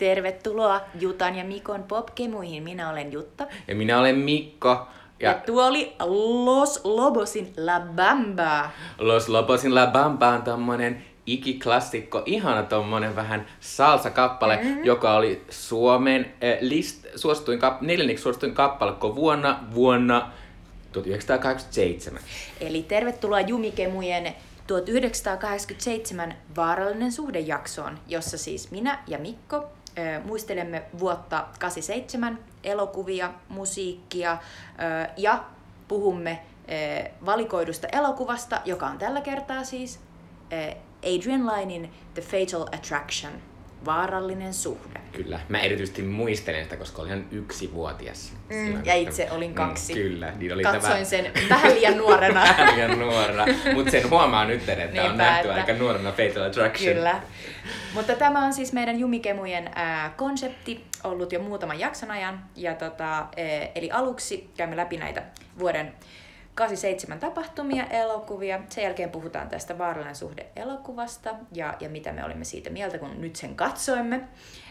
Tervetuloa Jutan ja Mikon popkemuihin. Minä olen Jutta. Ja minä olen Mikko. Ja, ja tuo oli Los Lobosin La Bamba. Los Lobosin La Bamba on tommonen ikiklassikko, ihana tommonen vähän salsa-kappale, mm-hmm. joka oli Suomen äh, list, suosituin kap, neljänneksi suosituin kappale vuonna, vuonna 1987. Eli tervetuloa Jumikemujen 1987 vaarallinen suhdejaksoon, jossa siis minä ja Mikko muistelemme vuotta 87, elokuvia, musiikkia ja puhumme valikoidusta elokuvasta, joka on tällä kertaa siis Adrian Lynein The Fatal Attraction – vaarallinen suhde. Kyllä. Mä erityisesti muistelen sitä, koska olin yksivuotias. Mm, ja itse olin mm, kaksi. Mm, kyllä. Niin oli Katsoin tämä... sen vähän liian nuorena. vähän liian nuorena. Mutta sen huomaa nyt, että Niinpä, on nähty että... aika nuorena Fatal Attraction. Kyllä. Mutta tämä on siis meidän Jumikemujen ää, konsepti ollut jo muutaman jakson ajan. Ja tota, e, eli aluksi käymme läpi näitä vuoden 87 tapahtumia, elokuvia. Sen jälkeen puhutaan tästä Vaarallinen suhde elokuvasta ja, ja mitä me olimme siitä mieltä, kun nyt sen katsoimme.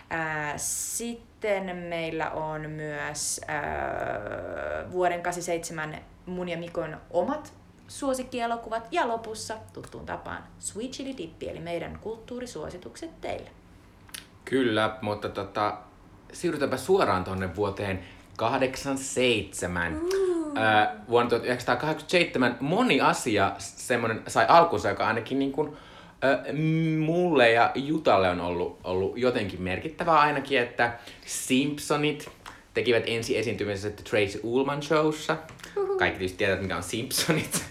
Ää, sitten meillä on myös ää, vuoden 87 mun ja Mikon omat suosikkielokuvat ja lopussa tuttuun tapaan Sweet Chili Dippi, eli meidän kulttuurisuositukset teille. Kyllä, mutta tota, siirrytäänpä suoraan tuonne vuoteen 87. Mm. Äh, vuonna 1987 moni asia semmoinen sai alkunsa, joka ainakin niin kuin, äh, mulle ja Jutalle on ollut, ollut jotenkin merkittävää ainakin, että Simpsonit tekivät ensi esiintymisessä The Tracy Ullman Showssa. Kaikki tietysti tietävät, mikä on Simpsonit.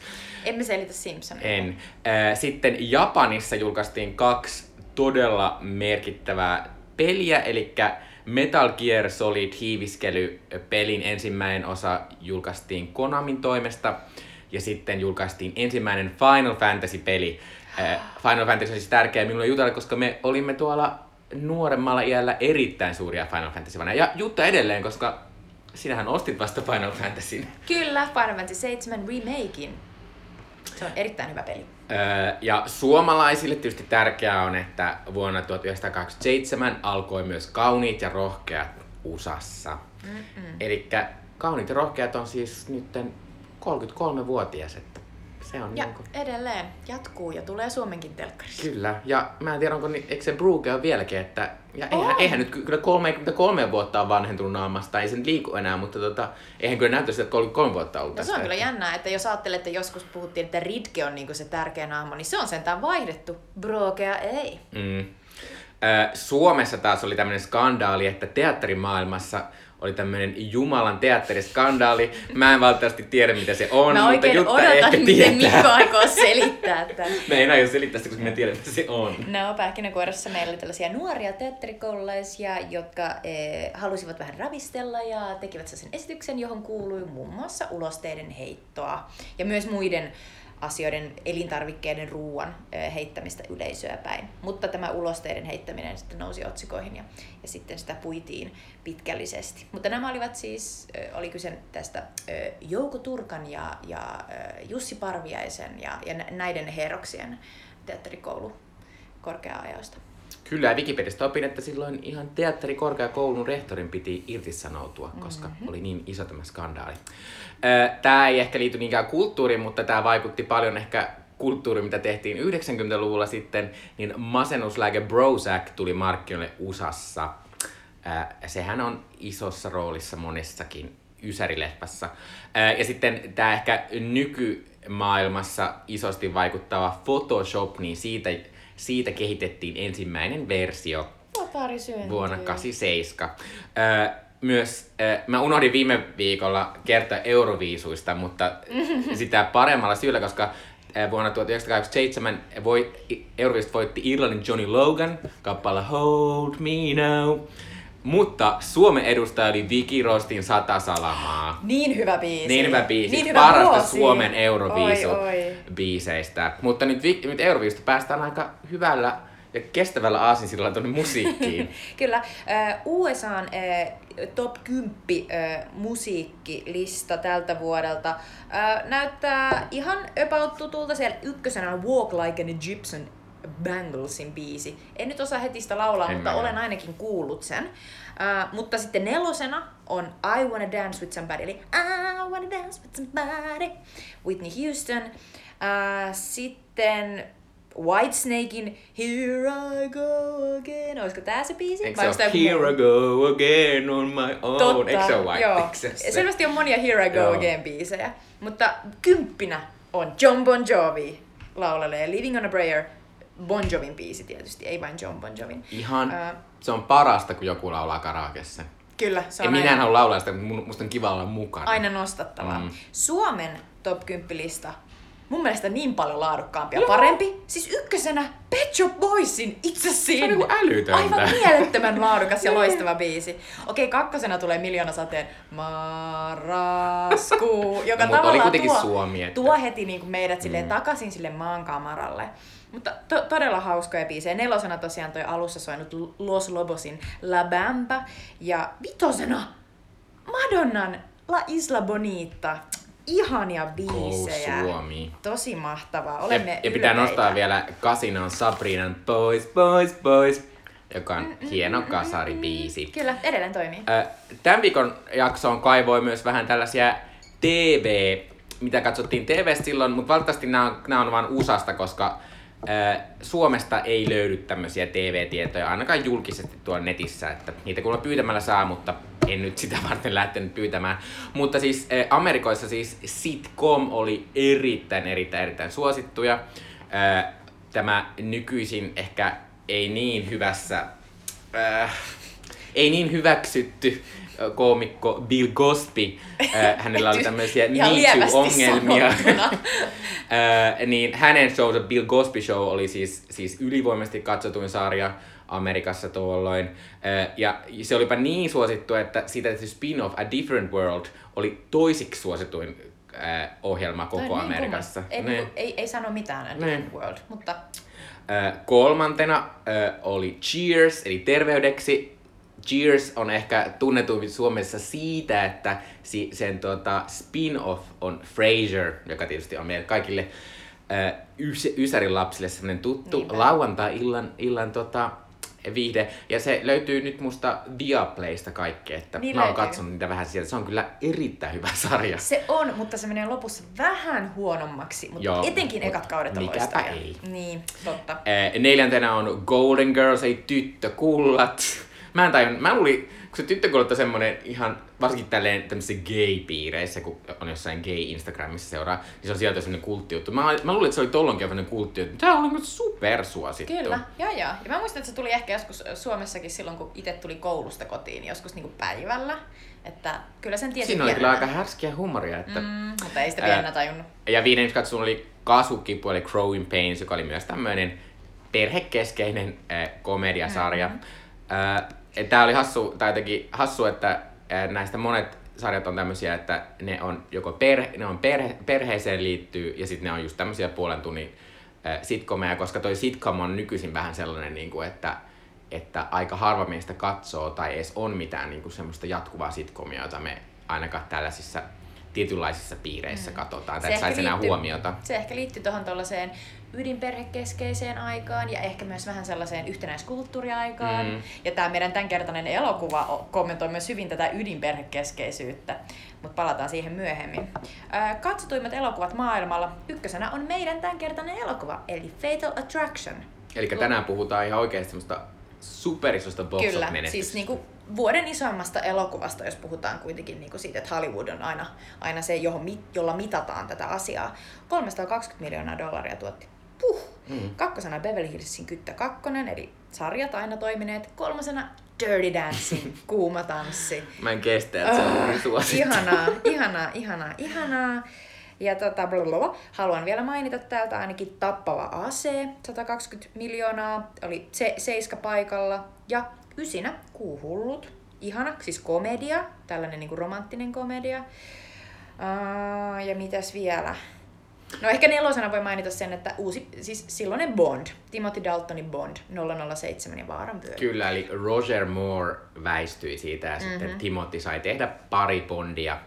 Emme selitä Simpsonit. En. Äh, sitten Japanissa julkaistiin kaksi todella merkittävää peliä, eli Metal Gear Solid hiiviskelypelin ensimmäinen osa julkaistiin Konamin toimesta ja sitten julkaistiin ensimmäinen Final Fantasy-peli. Äh, Final Fantasy on siis tärkeä minulle jutella, koska me olimme tuolla nuoremmalla iällä erittäin suuria Final fantasy -vaneja. Ja Jutta edelleen, koska sinähän ostit vasta Final Fantasyn. Kyllä, Final Fantasy 7 Remakein. Se on erittäin hyvä peli. Ja suomalaisille tietysti tärkeää on, että vuonna 1927 alkoi myös Kauniit ja rohkeat USAssa. Eli Kauniit ja rohkeat on siis nyt 33-vuotias, että se on ja niin kuin... edelleen jatkuu ja tulee Suomenkin telkkarissa. Kyllä, ja mä en tiedä, onko niin, eikö se Brugge on vieläkin, että ja eihän, eihän nyt kyllä 33 vuotta on vanhentunut naamasta, ei se nyt liiku enää, mutta tota, eihän kyllä näyttäisi, että 33 vuotta on no, Se on kyllä että... jännää, että jos ajattelette, että joskus puhuttiin, että Ridke on niinku se tärkeä naama, niin se on sentään vaihdettu. Brogea ei. Mm. Suomessa taas oli tämmöinen skandaali, että teatterimaailmassa oli tämmöinen Jumalan teatteriskandaali. Mä en valitettavasti tiedä, mitä se on, mä mutta Jutta odotan, ehkä miten tietää. Mikko aikoo selittää tämän. mä en aio selittää sitä, koska mä tiedän, mitä se on. No, pähkinäkuoressa meillä oli tällaisia nuoria teatterikoululaisia, jotka eh, halusivat vähän ravistella ja tekivät sen esityksen, johon kuului muun muassa ulosteiden heittoa ja myös muiden asioiden, elintarvikkeiden, ruoan heittämistä yleisöä päin. Mutta tämä ulosteiden heittäminen sitten nousi otsikoihin ja, ja sitten sitä puitiin pitkällisesti. Mutta nämä olivat siis, oli kyse tästä Jouko Turkan ja, ja Jussi Parviaisen ja, ja näiden herroksien teatterikoulu korkea-ajoista. Kyllä, Wikipediasta opin, että silloin ihan teatterikorkeakoulun rehtorin piti irtisanoutua, koska mm-hmm. oli niin iso tämä skandaali. Tämä ei ehkä liity niinkään kulttuuriin, mutta tämä vaikutti paljon ehkä kulttuuri, mitä tehtiin 90-luvulla sitten, niin masennuslääke Prozac tuli markkinoille USAssa. Sehän on isossa roolissa monessakin ysärilefpässä. Ja sitten tämä ehkä nykymaailmassa isosti vaikuttava Photoshop, niin siitä siitä kehitettiin ensimmäinen versio vuonna 87. Öö, myös, äh, mä unohdin viime viikolla kertoa Euroviisuista, mutta sitä paremmalla syyllä, koska vuonna 1987 voi, Euroviisut voitti Irlannin Johnny Logan kappalla Hold Me Now. Mutta Suomen edustaja oli Viki Rostin Sata Salamaa. Niin hyvä biisi. Niin hyvä biisi. Niin hyvä Parasta vuosi. Suomen Euroviisu oi, oi. biiseistä. Mutta nyt, nyt Euroviisusta päästään aika hyvällä ja kestävällä aasinsillalla tuonne musiikkiin. Kyllä. Uh, USAn uh, top 10 uh, musiikkilista tältä vuodelta uh, näyttää ihan about tutulta. Siellä ykkösenä on Walk Like an Egyptian Banglesin biisi. En nyt osaa heti sitä laulaa, En mutta mäkään. olen ainakin kuullut sen. Uh, mutta sitten nelosena on I Wanna Dance With Somebody, eli I Wanna Dance With Somebody, Whitney Houston. Uh, sitten Whitesnakein Here I Go Again. Olisiko tää se biisi? Eikö se ole Here I go again on my own? Totta, Eikö se ole White? joo. Se? Selvästi on monia Here I Go Joo. Again biisejä. Mutta kymppinä on John Bon Jovi laulelee Living on a Prayer. Bon Jovin biisi tietysti, ei vain John Bon Jovin. Ihan, Ää, se on parasta, kun joku laulaa karaokessa. Kyllä, se Ei on minä en halua laulaa sitä, mutta musta on kiva olla mukana. aina nostattavaa. Mm. Suomen top 10 lista mun mielestä niin paljon laadukkaampi ja parempi. Siis ykkösenä Pet Shop Boysin Itse Se on niinku älytöntä. Aivan mielettömän laadukas ja loistava biisi. Okei, kakkosena tulee Miljoona sateen Marraskuu, joka No, mutta oli tavallaan kuitenkin tuo, Suomi, että- tuo heti niinku meidät silleen Mm. takaisin sille maankamaralle. Mutta to- todella hauskoja biisejä. Nelosena tosiaan toi alussa soinut Los Lobosin La Bamba. Ja vitosena Madonnan La Isla Bonita. Ihania Go biisejä. Suomi. Tosi mahtavaa. Olemme Ja, ja pitää ylpeitä. nostaa vielä Kasinan Sabrinan Boys, Boys, Boys, joka on hieno kasaribiisi. Kyllä, edelleen toimii. Tämän viikon jaksoon kaivoi myös vähän tällaisia TV, mitä katsottiin TV silloin, mutta valitettavasti nämä on, nämä on vain USAsta, koska Suomesta ei löydy tämmöisiä TV-tietoja, ainakaan julkisesti tuolla netissä, että niitä kuulemma pyytämällä saa, mutta en nyt sitä varten lähtenyt pyytämään. Mutta siis Amerikoissa siis sitcom oli erittäin, erittäin, erittäin suosittuja. Tämä nykyisin ehkä ei niin hyvässä äh, ei niin hyväksytty koomikko Bill Cosby, hänellä oli tämmöisiä ongelmia niin hänen showsa Bill Cosby Show oli siis, siis ylivoimaisesti katsotuin sarja Amerikassa tuolloin. Ja se olipa niin suosittu, että siitä tehty spin-off A Different World oli toisiksi suosituin ohjelma Toi koko on niin Amerikassa. Ei, Niin. niinku, ei, ei sano mitään A Different World, mutta kolmantena oli Cheers, eli terveydeksi. Cheers on ehkä tunnetumpi Suomessa siitä, että si- sen tota, spin-off on Frasier, joka tietysti on meille kaikille ys- Ysärin lapsille semmoinen tuttu Niinpä. lauantai-illan illan, tota, viihde. Ja se löytyy nyt musta Viaplaysta kaikki, että Niin mä oon löytyy. katsonut niitä vähän sieltä. Se on kyllä erittäin hyvä sarja. se on, mutta se menee lopussa vähän huonommaksi. Mutta Joo, etenkin mut ekat kaudet on mikäpä loistavia. ei. Niin, totta. Eh, Neljäntenä on Golden Girls, eli tyttökullat. Mä en tajun, mä luulin, kun se on semmonen ihan, varsinkin tälleen tämmöisissä gay-piireissä, kun on jossain gay-instagramissa seuraa, niin se on sieltä semmonen kulttijuttu. Mä, mä luulin, että se oli tollonkin semmonen kulttijuttu. Tää on niinku supersuosittu. Kyllä, joo joo. Ja mä muistan, että se tuli ehkä joskus Suomessakin silloin, kun itse tuli koulusta kotiin, joskus niinku päivällä. Että kyllä sen tiesi Siinä oli kyllä aika härskiä huumoria. Että... Mm, mutta ei sitä pienenä tajunnut. Ja viidenneksi katsoin oli Kasvukipu, eli Growing Pains, joka oli myös tämmöinen perhekeskeinen äh, komediasarja. Mm-hmm. Tämä oli hassu, tai jotenkin hassu, että näistä monet sarjat on tämmöisiä, että ne on joko perhe, ne on perhe, perheeseen liittyy, ja sitten ne on just tämmöisiä puolen tunnin äh, sitcomeja, koska toi sitcom on nykyisin vähän sellainen, niin kuin, että että aika harva meistä katsoo tai edes on mitään niin kuin semmoista jatkuvaa sitcomia, jota me ainakaan tällaisissa tietynlaisissa piireissä mm. katsotaan, tai että saisi enää huomiota. Se ehkä liittyy tuohon tuollaiseen ydinperhekeskeiseen aikaan ja ehkä myös vähän sellaiseen yhtenäiskulttuuriaikaan. Mm. Ja tämä meidän tämänkertainen elokuva kommentoi myös hyvin tätä ydinperhekeskeisyyttä, mutta palataan siihen myöhemmin. Katsotuimmat elokuvat maailmalla. Ykkösenä on meidän tämänkertainen elokuva, eli Fatal Attraction. Eli tänään puhutaan ihan oikeasti semmoista superisosta box Kyllä, siis niinku vuoden isoimmasta elokuvasta, jos puhutaan kuitenkin niinku siitä, että Hollywood on aina, aina se, johon, jolla mitataan tätä asiaa. 320 miljoonaa dollaria tuotti. Puh! Mm. Kakkosena Beverly Hillsin Kyttä kakkonen, eli sarjat aina toimineet. Kolmosena Dirty Dancing, kuuma tanssi. Mä en kestä, että se on suosittu. Ihanaa, ihanaa, ihanaa, ihanaa. Ja tota, blablabla. haluan vielä mainita täältä ainakin Tappava AC, 120 miljoonaa, oli se, seiska paikalla. Ja ysinä Kuuhullut, ihana, siis komedia, tällainen niinku romanttinen komedia. Uh, ja mitäs vielä? No ehkä nelosena voi mainita sen, että uusi, siis silloinen Bond, Timothy Daltonin Bond, 007 ja Vaaran vyöry. Kyllä, eli Roger Moore väistyi siitä ja Mhm. mm-hmm. sitten Timothy sai tehdä pari Bondia.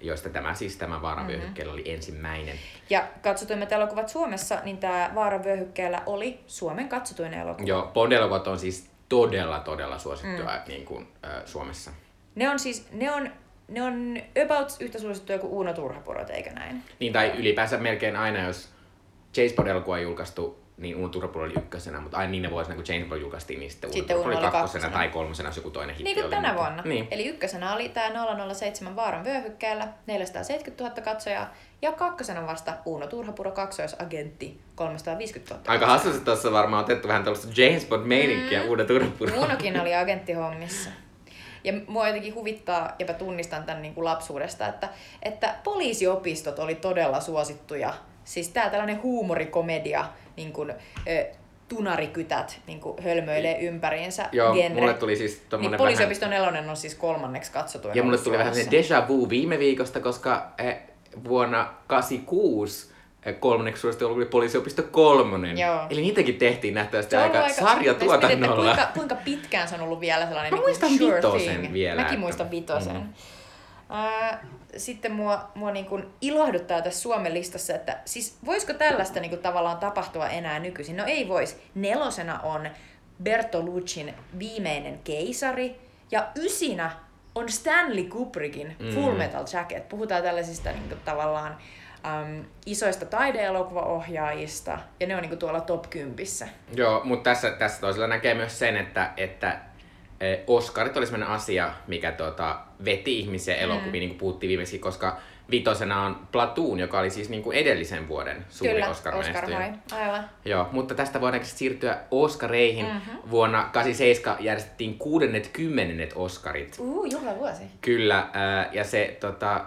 joista tämä siis tämä Vaaravyöhykkeellä oli ensimmäinen. Ja katsotuimmat elokuvat Suomessa, niin tämä Vaaravyöhykkeellä oli Suomen katsotuin elokuva. Joo, Bond-elokuvat on siis todella, todella suosittuja mm. niin kuin, äh, Suomessa. Ne on siis, ne on, ne on about yhtä suosittuja kuin Uuno Turhapurot, eikö näin? Niin, tai ylipäänsä melkein aina, jos James Bond-elokuva on julkaistu, niin Uno Turhapuro oli ykkösenä, mutta aina niinä vuosina, kun James Bond julkaistiin, niin sitten, Sitten Uno Uno oli oli kakkosena kakkosena. tai kolmosena, jos joku toinen hitti Niin kuin oli. tänä mutta- vuonna. Niin. Eli ykkösenä oli tämä 007 Vaaran vyöhykkeellä, 470 000 katsojaa, ja kakkosena vasta Uuno Turhapuro kaksoisagentti, 350 000 Aika hassu, että tuossa varmaan otettu vähän tällaista James Bond-meininkiä mm. Uno Turhapuro. Uunokin oli agenttihommissa. Ja mua jotenkin huvittaa, ja mä tunnistan tämän niin kuin lapsuudesta, että, että poliisiopistot oli todella suosittuja. Siis tää tällainen huumorikomedia, niin kuin, ö, tunarikytät niin kuin hölmöilee ympäriinsä Joo, genre. mulle tuli siis niin tommonen vähän... poliisiopiston nelonen on siis kolmanneksi katsotuin Ja mulle tuli vähän sellainen déjà vu viime viikosta, koska eh, vuonna 86 eh, kolmanneksi suosittu oli poliisiopisto kolmonen. Joo. Eli niitäkin tehtiin nähtävästi aika, aika sarjatuotannolla. Kuinka, kuinka pitkään se on ollut vielä sellainen Mä niin muistan sure vitosen thing. vielä, Mäkin että- muistan vitosen. Mm. Sitten mua, mua niin kuin ilahduttaa tässä Suomen listassa, että siis voisiko tällaista niin kuin tavallaan tapahtua enää nykyisin? No ei vois. Nelosena on Bertoluccin viimeinen keisari ja ysinä on Stanley Kubrickin Mm. Full Metal Jacket. Puhutaan tällaisista niin kuin, tavallaan äm, isoista taideelokuvaohjaajista ja ne on niin kuin, tuolla top 10. Joo, mutta tässä, tässä toisella näkee myös sen, että, että eh, Oscarit oli sellainen asia, mikä tota, veti ihmisiä elokuviin, mm. niin kuin puhuttiin viimeksi, koska vitosena on Platoon, joka oli siis niin kuin edellisen vuoden suuri Kyllä, oscar Oscar. Aivan. Joo, mutta tästä voidaankin siirtyä Oscareihin. Mhm. Mm-hmm. Vuonna 87 järjestettiin kuudennet kymmenennet Oscarit. Uu, juhlavuosi. Kyllä, ja se tota,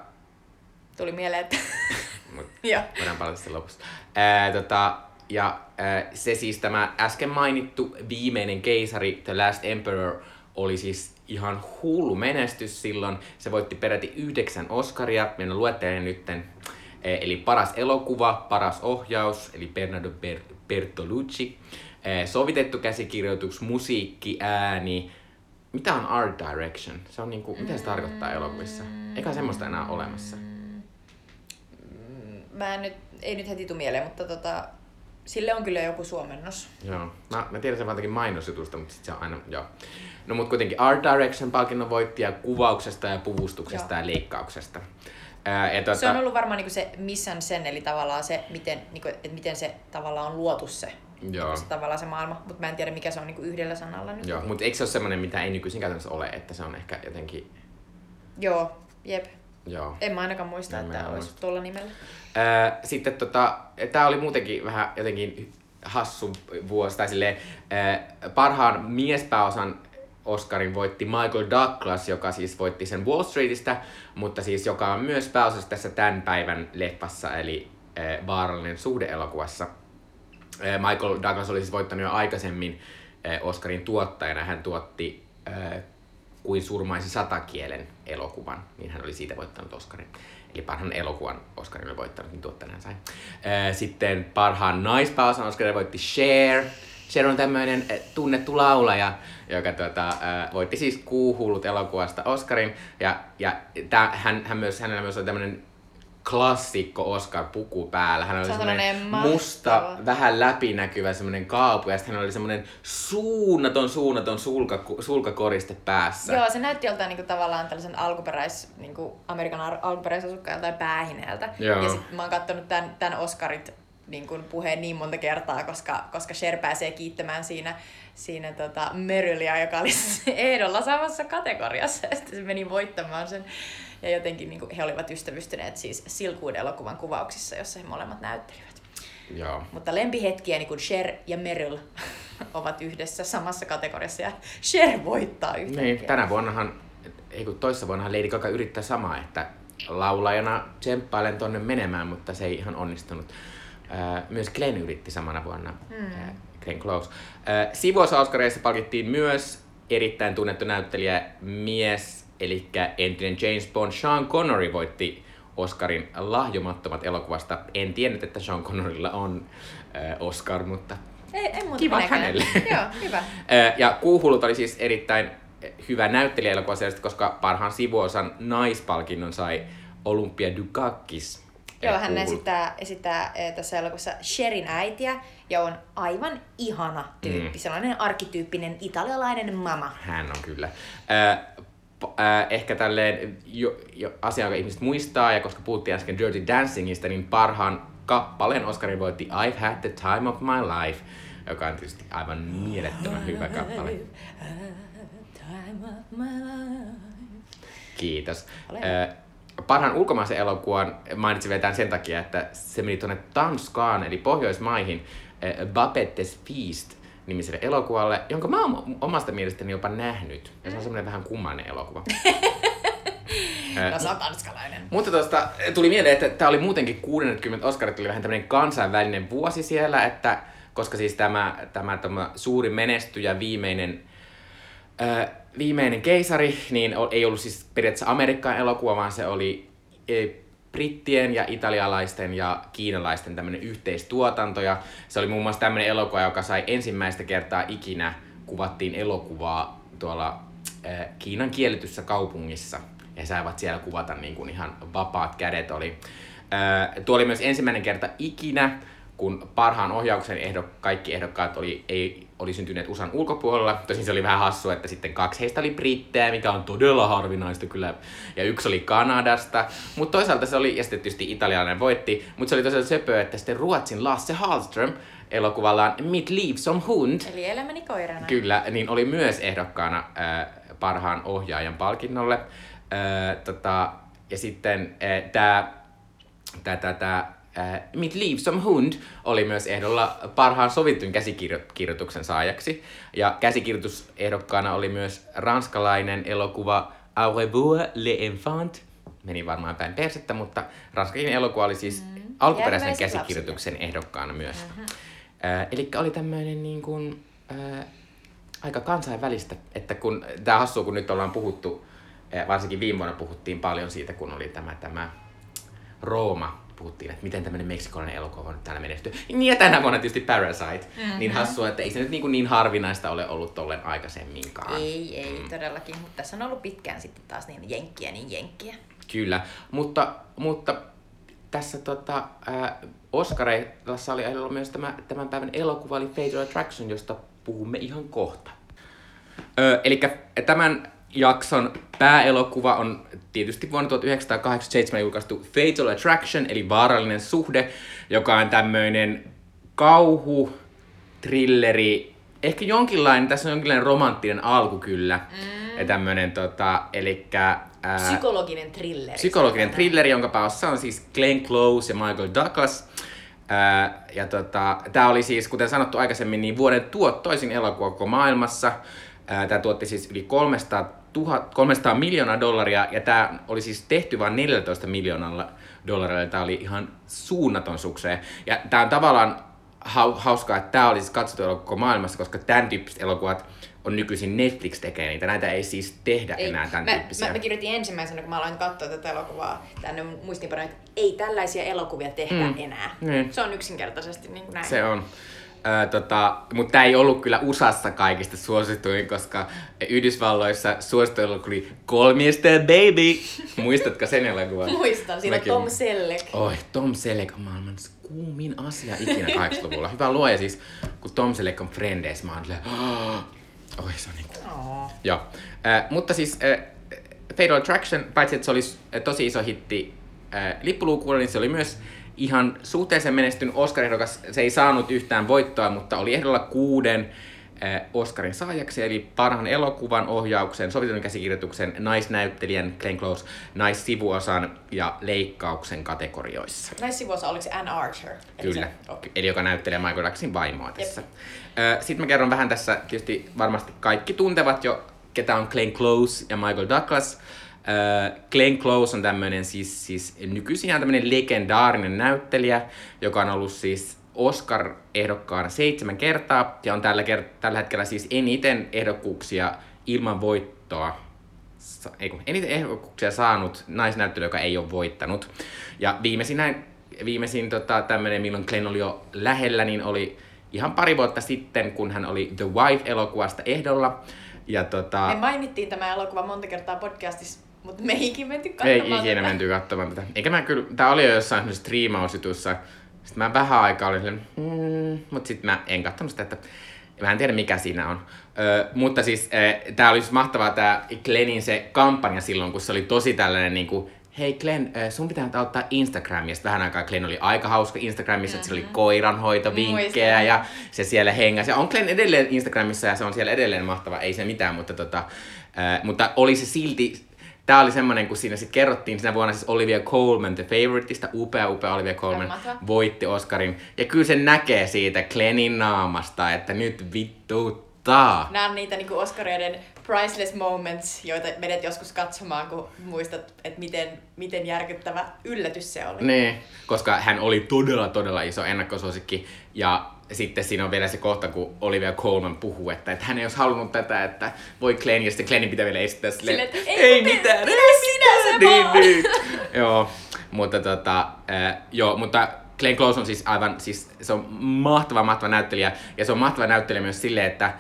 Tuli mieleen, että... Mut Joo. voidaan palata sitten lopussa. Ää, tota, ja ää, se siis tämä äsken mainittu viimeinen keisari, The Last Emperor, oli siis ihan hullu menestys silloin. Se voitti peräti yhdeksän Oscaria. Meidän luettelen nytten. Eli paras elokuva, paras ohjaus, eli Bernardo Ber- Bertolucci. Sovitettu käsikirjoitus, musiikki, ääni. Mitä on art direction? Se on niinku, mitä se tarkoittaa elokuvissa? Eikä semmoista enää ole olemassa. Mä en nyt, ei nyt heti tuu mieleen, mutta tota, sille on kyllä joku suomennos. Joo. Mä, mä tiedän sen vaan jotenkin mainosjutusta, mutta sit se on aina, joo. No mut kuitenkin Art Direction palkinnon voittaja kuvauksesta ja puvustuksesta Joo. ja leikkauksesta. Ää, ja tota, Se on ollut varmaan niinku se mission sen, eli tavallaan se, miten, niinku, että miten se tavallaan on luotu se, Joo. se tavallaan se maailma. Mutta mä en tiedä, mikä se on niinku yhdellä sanalla nyt. Joo, mutta eikö se ole semmoinen, mitä ei nykyisin käytännössä ole, että se on ehkä jotenkin, Joo, jep. Joo. En mä ainakaan muista, En että olisi tuolla nimellä. Ää, sitten tota, tää oli muutenkin vähän jotenkin hassu vuosi, tai silleen, ää, parhaan miespääosan Oscarin voitti Michael Douglas, joka siis voitti sen Wall Streetistä, mutta siis joka on myös pääosassa tässä tämän päivän leffassa, eli ää, Vaarallinen suhde-elokuvassa. Ää, Michael Douglas oli siis voittanut jo aikaisemmin ää, Oscarin tuottajana. Hän tuotti ää, Kuin surmaisi satakielen elokuvan, niin hän oli siitä voittanut Oscarin. Eli parhaan elokuvan Oscarin oli voittanut, niin tuottajana hän sai. Sitten parhaan naispääosan Oscarin voitti Cher. Cher on tämmöinen tunnettu laulaja, joka ää, voitti siis Kuuhullut elokuvasta Oscarin. Ja, ja tää, hän, hän myös, hänellä myös on tämmöinen klassikko Oscar-puku päällä. Hän oli Se semmoinen musta, mahtava. vähän läpinäkyvä semmoinen kaapu, ja sitten hänellä oli semmoinen suunnaton, suunnaton sulka, sulkakoriste päässä. Joo, se näytti joltain niinku, tavallaan tällaisen alkuperäis, niinku, Amerikan alkuperäisasukkaalta tai päähineeltä. Joo. Ja sitten mä oon kattonut tämän, tämän Oscarit niin kuin puheen niin monta kertaa, koska, koska Cher pääsee kiittämään siinä, siinä tota Merylia, joka oli ehdolla samassa kategoriassa, ja sitten se meni voittamaan sen. Ja jotenkin niin kuin, he olivat ystävystyneet siis Silkwood-elokuvan kuvauksissa, jossa he molemmat näyttelivät. Joo. Mutta lempihetkiä, niin kuin Cher ja Meryl ovat yhdessä samassa kategoriassa, ja Cher voittaa yhtäkkiä. Niin, tänä vuonnahan, ei kun toissa vuonnahan Lady Gaga yrittää samaa, että laulajana tsemppailen tonne menemään, mutta se ei ihan onnistunut. Myös Glenn yritti samana vuonna, Hmm. Glenn Close. Sivuosa Oscareissa palkittiin myös erittäin tunnettu näyttelijä mies, eli entinen James Bond Sean Connery voitti Oscarin lahjomattomat elokuvasta. En tiennyt, että Sean Connerylla on ää, Oscar, mutta Ei, ei muuta Kiva minäkään. hänelle. Joo, hyvä. Ää, Ja Kuuhulut oli siis erittäin hyvä näyttelijä elokuvassa, koska parhaan sivuosan naispalkinnon sai Olympia Dukakis. Joo, eh, hän esittää, esittää tässä elokuvassa Sherin äitiä ja on aivan ihana tyyppi. Mm. Sellainen arkkityyppinen italialainen mama. Hän on kyllä. Äh, äh, ehkä tälleen jo, jo, asia, joka ihmiset muistaa, ja koska puhuttiin äsken Dirty Dancingista, niin parhaan kappaleen Oscarin voitti I've Had the Time of My Life, joka on tietysti aivan mielettömän hyvä kappale. Time of my life. Kiitos. Äh, parhaan ulkomaisen elokuvan mainitsin vielä sen takia, että se meni tuonne Tanskaan, eli Pohjoismaihin, äh, Babettes Feast nimiselle elokuvalle, jonka mä oon omasta mielestäni jopa nähnyt. Ja se on semmoinen vähän kummallinen elokuva. No tanskalainen. Mutta tuosta tuli mieleen, että tämä oli muutenkin 60 Oscarit, oli vähän tämmöinen kansainvälinen vuosi siellä, että koska siis tämä, tämä, tämä suuri menestyjä viimeinen, viimeinen keisari, niin ei ollut siis periaatteessa Amerikkaan elokuva, vaan se oli e, brittien ja italialaisten ja kiinalaisten tämmöinen yhteistuotanto. Ja se oli muun muassa tämmöinen elokuva, joka sai ensimmäistä kertaa ikinä kuvattiin elokuvaa tuolla ää, Kiinan kielletyssä kaupungissa. Ja saivat siellä kuvata niin kuin ihan vapaat kädet oli. Ää, tuo oli myös ensimmäinen kerta ikinä, kun parhaan ohjauksen ehdok, kaikki ehdokkaat oli, ei, oli syntyneet USAn ulkopuolella. Tosin se oli vähän hassu, että sitten kaksi heistä oli brittejä, mikä on todella harvinaista kyllä. Ja yksi oli Kanadasta. Mutta toisaalta se oli, ja sitten tietysti italialainen voitti, mutta se oli tosiaan söpö, että sitten Ruotsin Lasse Hallström elokuvallaan Mitt liv som hund Eli elämäni koirana. Kyllä, niin oli myös ehdokkaana äh, parhaan ohjaajan palkinnolle. Äh, tota, ja sitten äh, tämä tää, tää, tää, äh, Mitt liv som hund oli myös ehdolla parhaan sovittujen käsikirjoituksen saajaksi. Ja käsikirjoitusehdokkaana oli myös ranskalainen elokuva Au revoir les enfants. Meni varmaan päin persettä, mutta ranskalainen elokuva oli siis mm. alkuperäisen käsikirjoituksen ehdokkaana myös. Äh, eli oli tämmöinen niin kuin, äh, aika kansainvälistä, että kun tämä hassu, kun nyt ollaan puhuttu, äh, varsinkin viime vuonna puhuttiin paljon siitä, kun oli tämä, tämä Rooma, puhuttiin, että miten tämmöinen meksikolainen elokuva on nyt täällä menestyy. Niin ja tänä vuonna tietysti Parasite. Mm-hmm. Niin hassua, että ei se nyt niin, kuin niin harvinaista ole ollut tollen aikaisemminkaan. Ei, ei todellakin, mutta tässä on ollut pitkään sitten taas niin jenkkiä, niin jenkkiä. Kyllä, mutta, mutta tässä tota, ää, Oscareilla oli ollut myös tämä, tämän päivän elokuva, eli Fatal Attraction, josta puhumme ihan kohta. Öö, eli tämän jakson pääelokuva on tietysti vuonna 1987 julkaistu Fatal Attraction, eli vaarallinen suhde, joka on tämmöinen kauhu, trilleri, ehkä jonkinlainen, tässä on jonkinlainen romanttinen alku kyllä. Mm. Ja tämmöinen tota, eli Psykologinen trilleri. psykologinen thrilleri, jonka pääossa on siis Glenn Close ja Michael Douglas. Ää, ja tota, tämä oli siis, kuten sanottu aikaisemmin, niin vuoden tuottoisin elokuva koko maailmassa. Tämä tuotti siis yli 300, 000, 300 miljoonaa dollaria, ja tämä oli siis tehty vain 14 miljoonalla dollarilla. Tämä oli ihan suunnaton sukseen. Ja tämä on tavallaan hau, hauskaa, että tämä oli siis katsottu elokuva koko maailmassa, koska tämän tyyppiset elokuvat on nykyisin Netflix tekee niitä. Näitä ei siis tehdä Ei, enää tämän mä, tyyppisiä. mä, mä kirjoitin ensimmäisenä, kun mä aloin katsoa tätä elokuvaa tänne muistiinpanoja, että ei tällaisia elokuvia tehdä mm. enää. Niin. Se on yksinkertaisesti niin kuin näin. Se on. Tota, mutta tämä ei ollut kyllä USAssa kaikista suosituin, koska Yhdysvalloissa suosituin oli Mr. Baby. Muistatko sen elokuvan? Muistan, siinä Mäkin. Tom Selleck. Oi, Tom Selleck on maailman kuumin asia ikinä 80-luvulla. Hyvä luoja siis, kun Tom Selleck on Friendeis, mä oon "Oh." oi se on niin cool. Oh. Joo. Äh, mutta siis äh, Fatal Attraction, paitsi että se oli tosi iso hitti äh, lippuluukulla, niin se oli myös ihan suhteellisen menestynyt Oscar-ehdokas. Se ei saanut yhtään voittoa, mutta oli ehdolla kuuden äh, Oscarin saajaksi, eli parhaan elokuvan, ohjauksen, sovitun käsikirjoituksen, naisnäyttelijän, Glenn Close, naissivuosan ja leikkauksen kategorioissa. Naissivuossa oliko se Ann Archer? Kyllä, Se, okay. eli joka näyttelee Michael Jacksonin vaimoa tässä. Sitten mä kerron vähän tässä, tietysti varmasti kaikki tuntevat jo, ketä on Glenn Close ja Michael Douglas. Ö, Glenn Close on tämmöinen siis, siis nykyisin tämmöinen legendaarinen näyttelijä, joka on ollut siis Oscar-ehdokkaana seitsemän kertaa ja on tällä, ker- tällä hetkellä siis eniten ehdokkuuksia ilman voittoa sa- ei kun, eniten ehdokkuuksia saanut naisnäyttelijä, joka ei ole voittanut. Ja viimeisin, näin, viimeisin tota, tämmöinen, milloin Glenn oli jo lähellä, niin oli ihan pari vuotta sitten, kun hän oli The Wife-elokuvasta ehdolla. Ja tota, Me mainittiin tämä elokuva monta kertaa podcastissa, mutta me ei ikinä menty Ei katsomaan ikinä tätä. menty katsomaan tätä. Eikä mä kyllä, tää oli jo jossain semmoisessa striimausjutussa. Sitten mä vähän aikaa olin silleen, mm, mutta sitten mä en katsonut sitä, että mä en tiedä mikä siinä on. Ö, mutta siis ö, tää oli siis mahtavaa tää Glennin se kampanja silloin, kun se oli tosi tällainen niinku, hei Glenn, sun pitää ottaa Instagramia. Sitten vähän aikaa Glenn oli aika hauska Instagramissa, että sillä oli koiranhoitovinkkejä Muistan. ja se siellä hengäsi. On Glenn edelleen Instagramissa ja se on siellä edelleen mahtava, ei se mitään, mutta, tota, ö, mutta oli se silti Tää oli semmonen, kun siinä sitten kerrottiin sinä vuonna siis Olivia Colman The Favoriteista, upea, upea Olivia Colman voitti Oscarin. Ja kyllä se näkee siitä Glennin naamasta, että nyt vittuuttaa. Nämä on niitä niinku Oscarien priceless moments, joita menet joskus katsomaan, kun muistat, että miten, miten järkyttävä yllätys se oli. Niin, koska hän oli todella, todella iso ennakkosuosikki. Ja sitten siinä on vielä se kohta, kun Olivia Colman puhuu, että, että hän ei olisi halunnut tätä, että voi Glenn, ja sitten Glennin pitää vielä esittää silleen, Silleen, että ei, ei mitään, pidä ei sinä se niin, vaan." niin. joo, mutta tota, äh, joo, mutta Glenn Close on siis aivan, siis se on mahtava, mahtava näyttelijä, ja se on mahtava näyttelijä myös silleen, että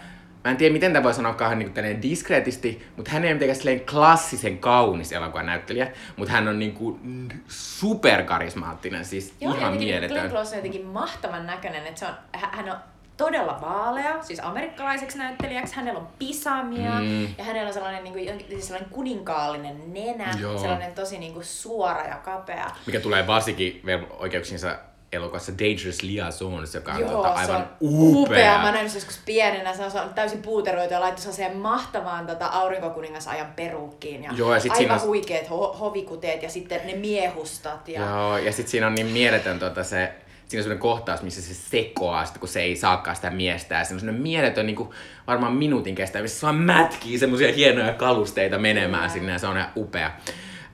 Mä en tiedä, miten tämä voi sanoa niin tällainen diskreetisti, mutta hän ei ole mitenkään klassisen kaunis elokuvan näyttelijä, mutta hän on niinku superkarismaattinen, siis Joo, ihan jotenkin mieletön. Glenn Close on jotenkin mahtavan näköinen, että se on, hä- hän on todella vaalea, siis amerikkalaiseksi näyttelijäksi, hänellä on pisamia Mm. ja hänellä on sellainen, niin kuin, siis sellainen kuninkaallinen nenä, Joo. sellainen tosi niin kuin, suora ja kapea. Mikä tulee varsinkin oikeuksinsa elokuvassa Dangerous Liaisons, joka on Joo, tota, se aivan on upea. Mä näin se joskus pienenä, se on, se on täysin puuteroitu ja laittoi sellaiseen mahtavaan tota, aurinkokuningasajan peruukkiin. Ja Joo, ja sit aivan on- huikeet ho- hovikuteet ja sitten ne miehustat. Ja... Joo, ja sitten siinä on niin mieletön tota, se, siinä on sellainen kohtaus, missä se sekoaa, sit, kun se ei saakaan sitä miestä. Ja sellainen mieletön, niin kuin, varmaan minuutin kestävä, missä se vaan mätkii semmoisia hienoja kalusteita menemään Kyllä. sinne, ja se on ihan upea.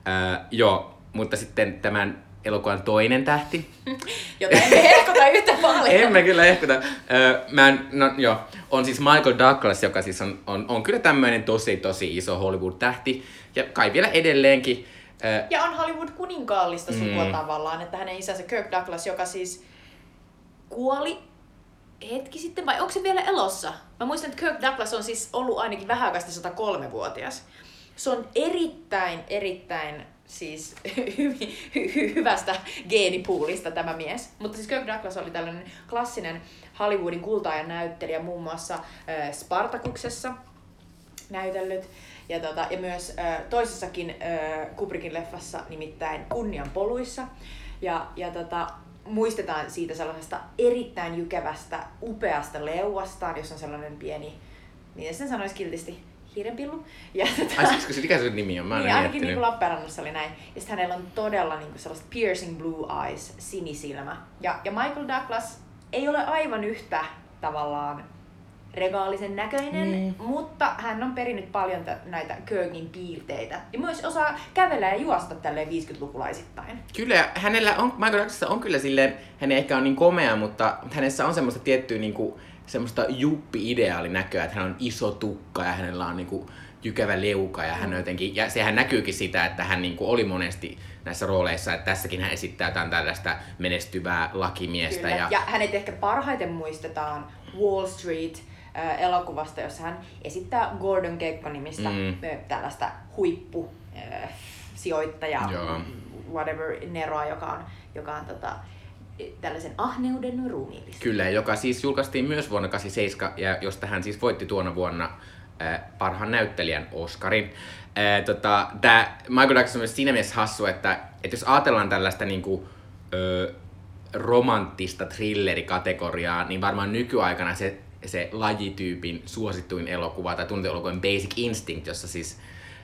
Öö, joo, mutta sitten tämän elokuvan toinen tähti, Jota emme hehkota yhtä paljon. En mä kyllä ehkuta. Öö, mä en, no joo, on siis Michael Douglas, joka siis on, on, on kyllä tämmöinen tosi tosi iso Hollywood-tähti. Ja kai vielä edelleenkin. Öö, Ja on Hollywood kuninkaallista sukua Mm. tavallaan, että hänen isänsä Kirk Douglas, joka siis kuoli hetki sitten, vai onko se vielä elossa? Mä muistan, että Kirk Douglas on siis ollut ainakin sitten 103-vuotias. Se on erittäin, erittäin siis hy- hy- hy- hyvästä geenipuulista tämä mies. Mutta siis Kirk Douglas oli tällainen klassinen Hollywoodin kultaajan näyttelijä muun muassa äh, Spartakuksessa näytellyt. Ja, tota, ja myös äh, toisessakin äh, Kubrickin leffassa, nimittäin Kunnian poluissa. Ja, ja tota, muistetaan siitä sellaisesta erittäin jykevästä, upeasta leuastaan, jossa on sellainen pieni, miten sen sanoisi kiltisti, hiirenpillu. Ja, tota, ai siksi, se mikä se nimi on? Mä en niin, ainakin niin kuin Lappeenrannassa oli näin. Ja sitten hänellä on todella niin kuin sellaista piercing blue eyes, sinisilmä. Ja, ja Michael Douglas ei ole aivan yhtä tavallaan regaalisen näköinen, Niin. mutta hän on perinnyt paljon t- näitä Kirkin piirteitä. Ja myös osaa kävellä ja juosta tälleen 50-lukulaisittain. Kyllä, ja hänellä on, Michael Douglasissa on kyllä silleen, hän ei ehkä ole niin komea, mutta hänessä on semmoista tiettyä niinku, semmoista juppi-ideaalinäköä, että hän on iso tukka ja hänellä on niinku jykevä leuka ja hän jotenkin, ja sehän näkyykin sitä, että hän niinku oli monesti näissä rooleissa, että tässäkin hän esittää jotain tällaista menestyvää lakimiestä. Kyllä. Ja, Ja hänet ehkä parhaiten muistetaan Wall Street äh, elokuvasta, jossa hän esittää Gordon Gekko-nimistä Mm. mm. tällaista huippu sijoittaja, Joo. whatever, Neroa, joka on, joka on tota, tällaisen ahneuden ruumiillista. Kyllä, joka siis julkaistiin myös vuonna 87, ja josta hän siis voitti tuona vuonna äh, parhaan näyttelijän Oscarin. Tota, tää Michael Douglas on myös siinä mielessä hassu, että, että jos ajatellaan tällaista niinku, ö, romanttista thrillerikategoriaa, niin varmaan nykyaikana se, se lajityypin suosittuin elokuva tai tunteelokuvan Basic Instinct, jossa siis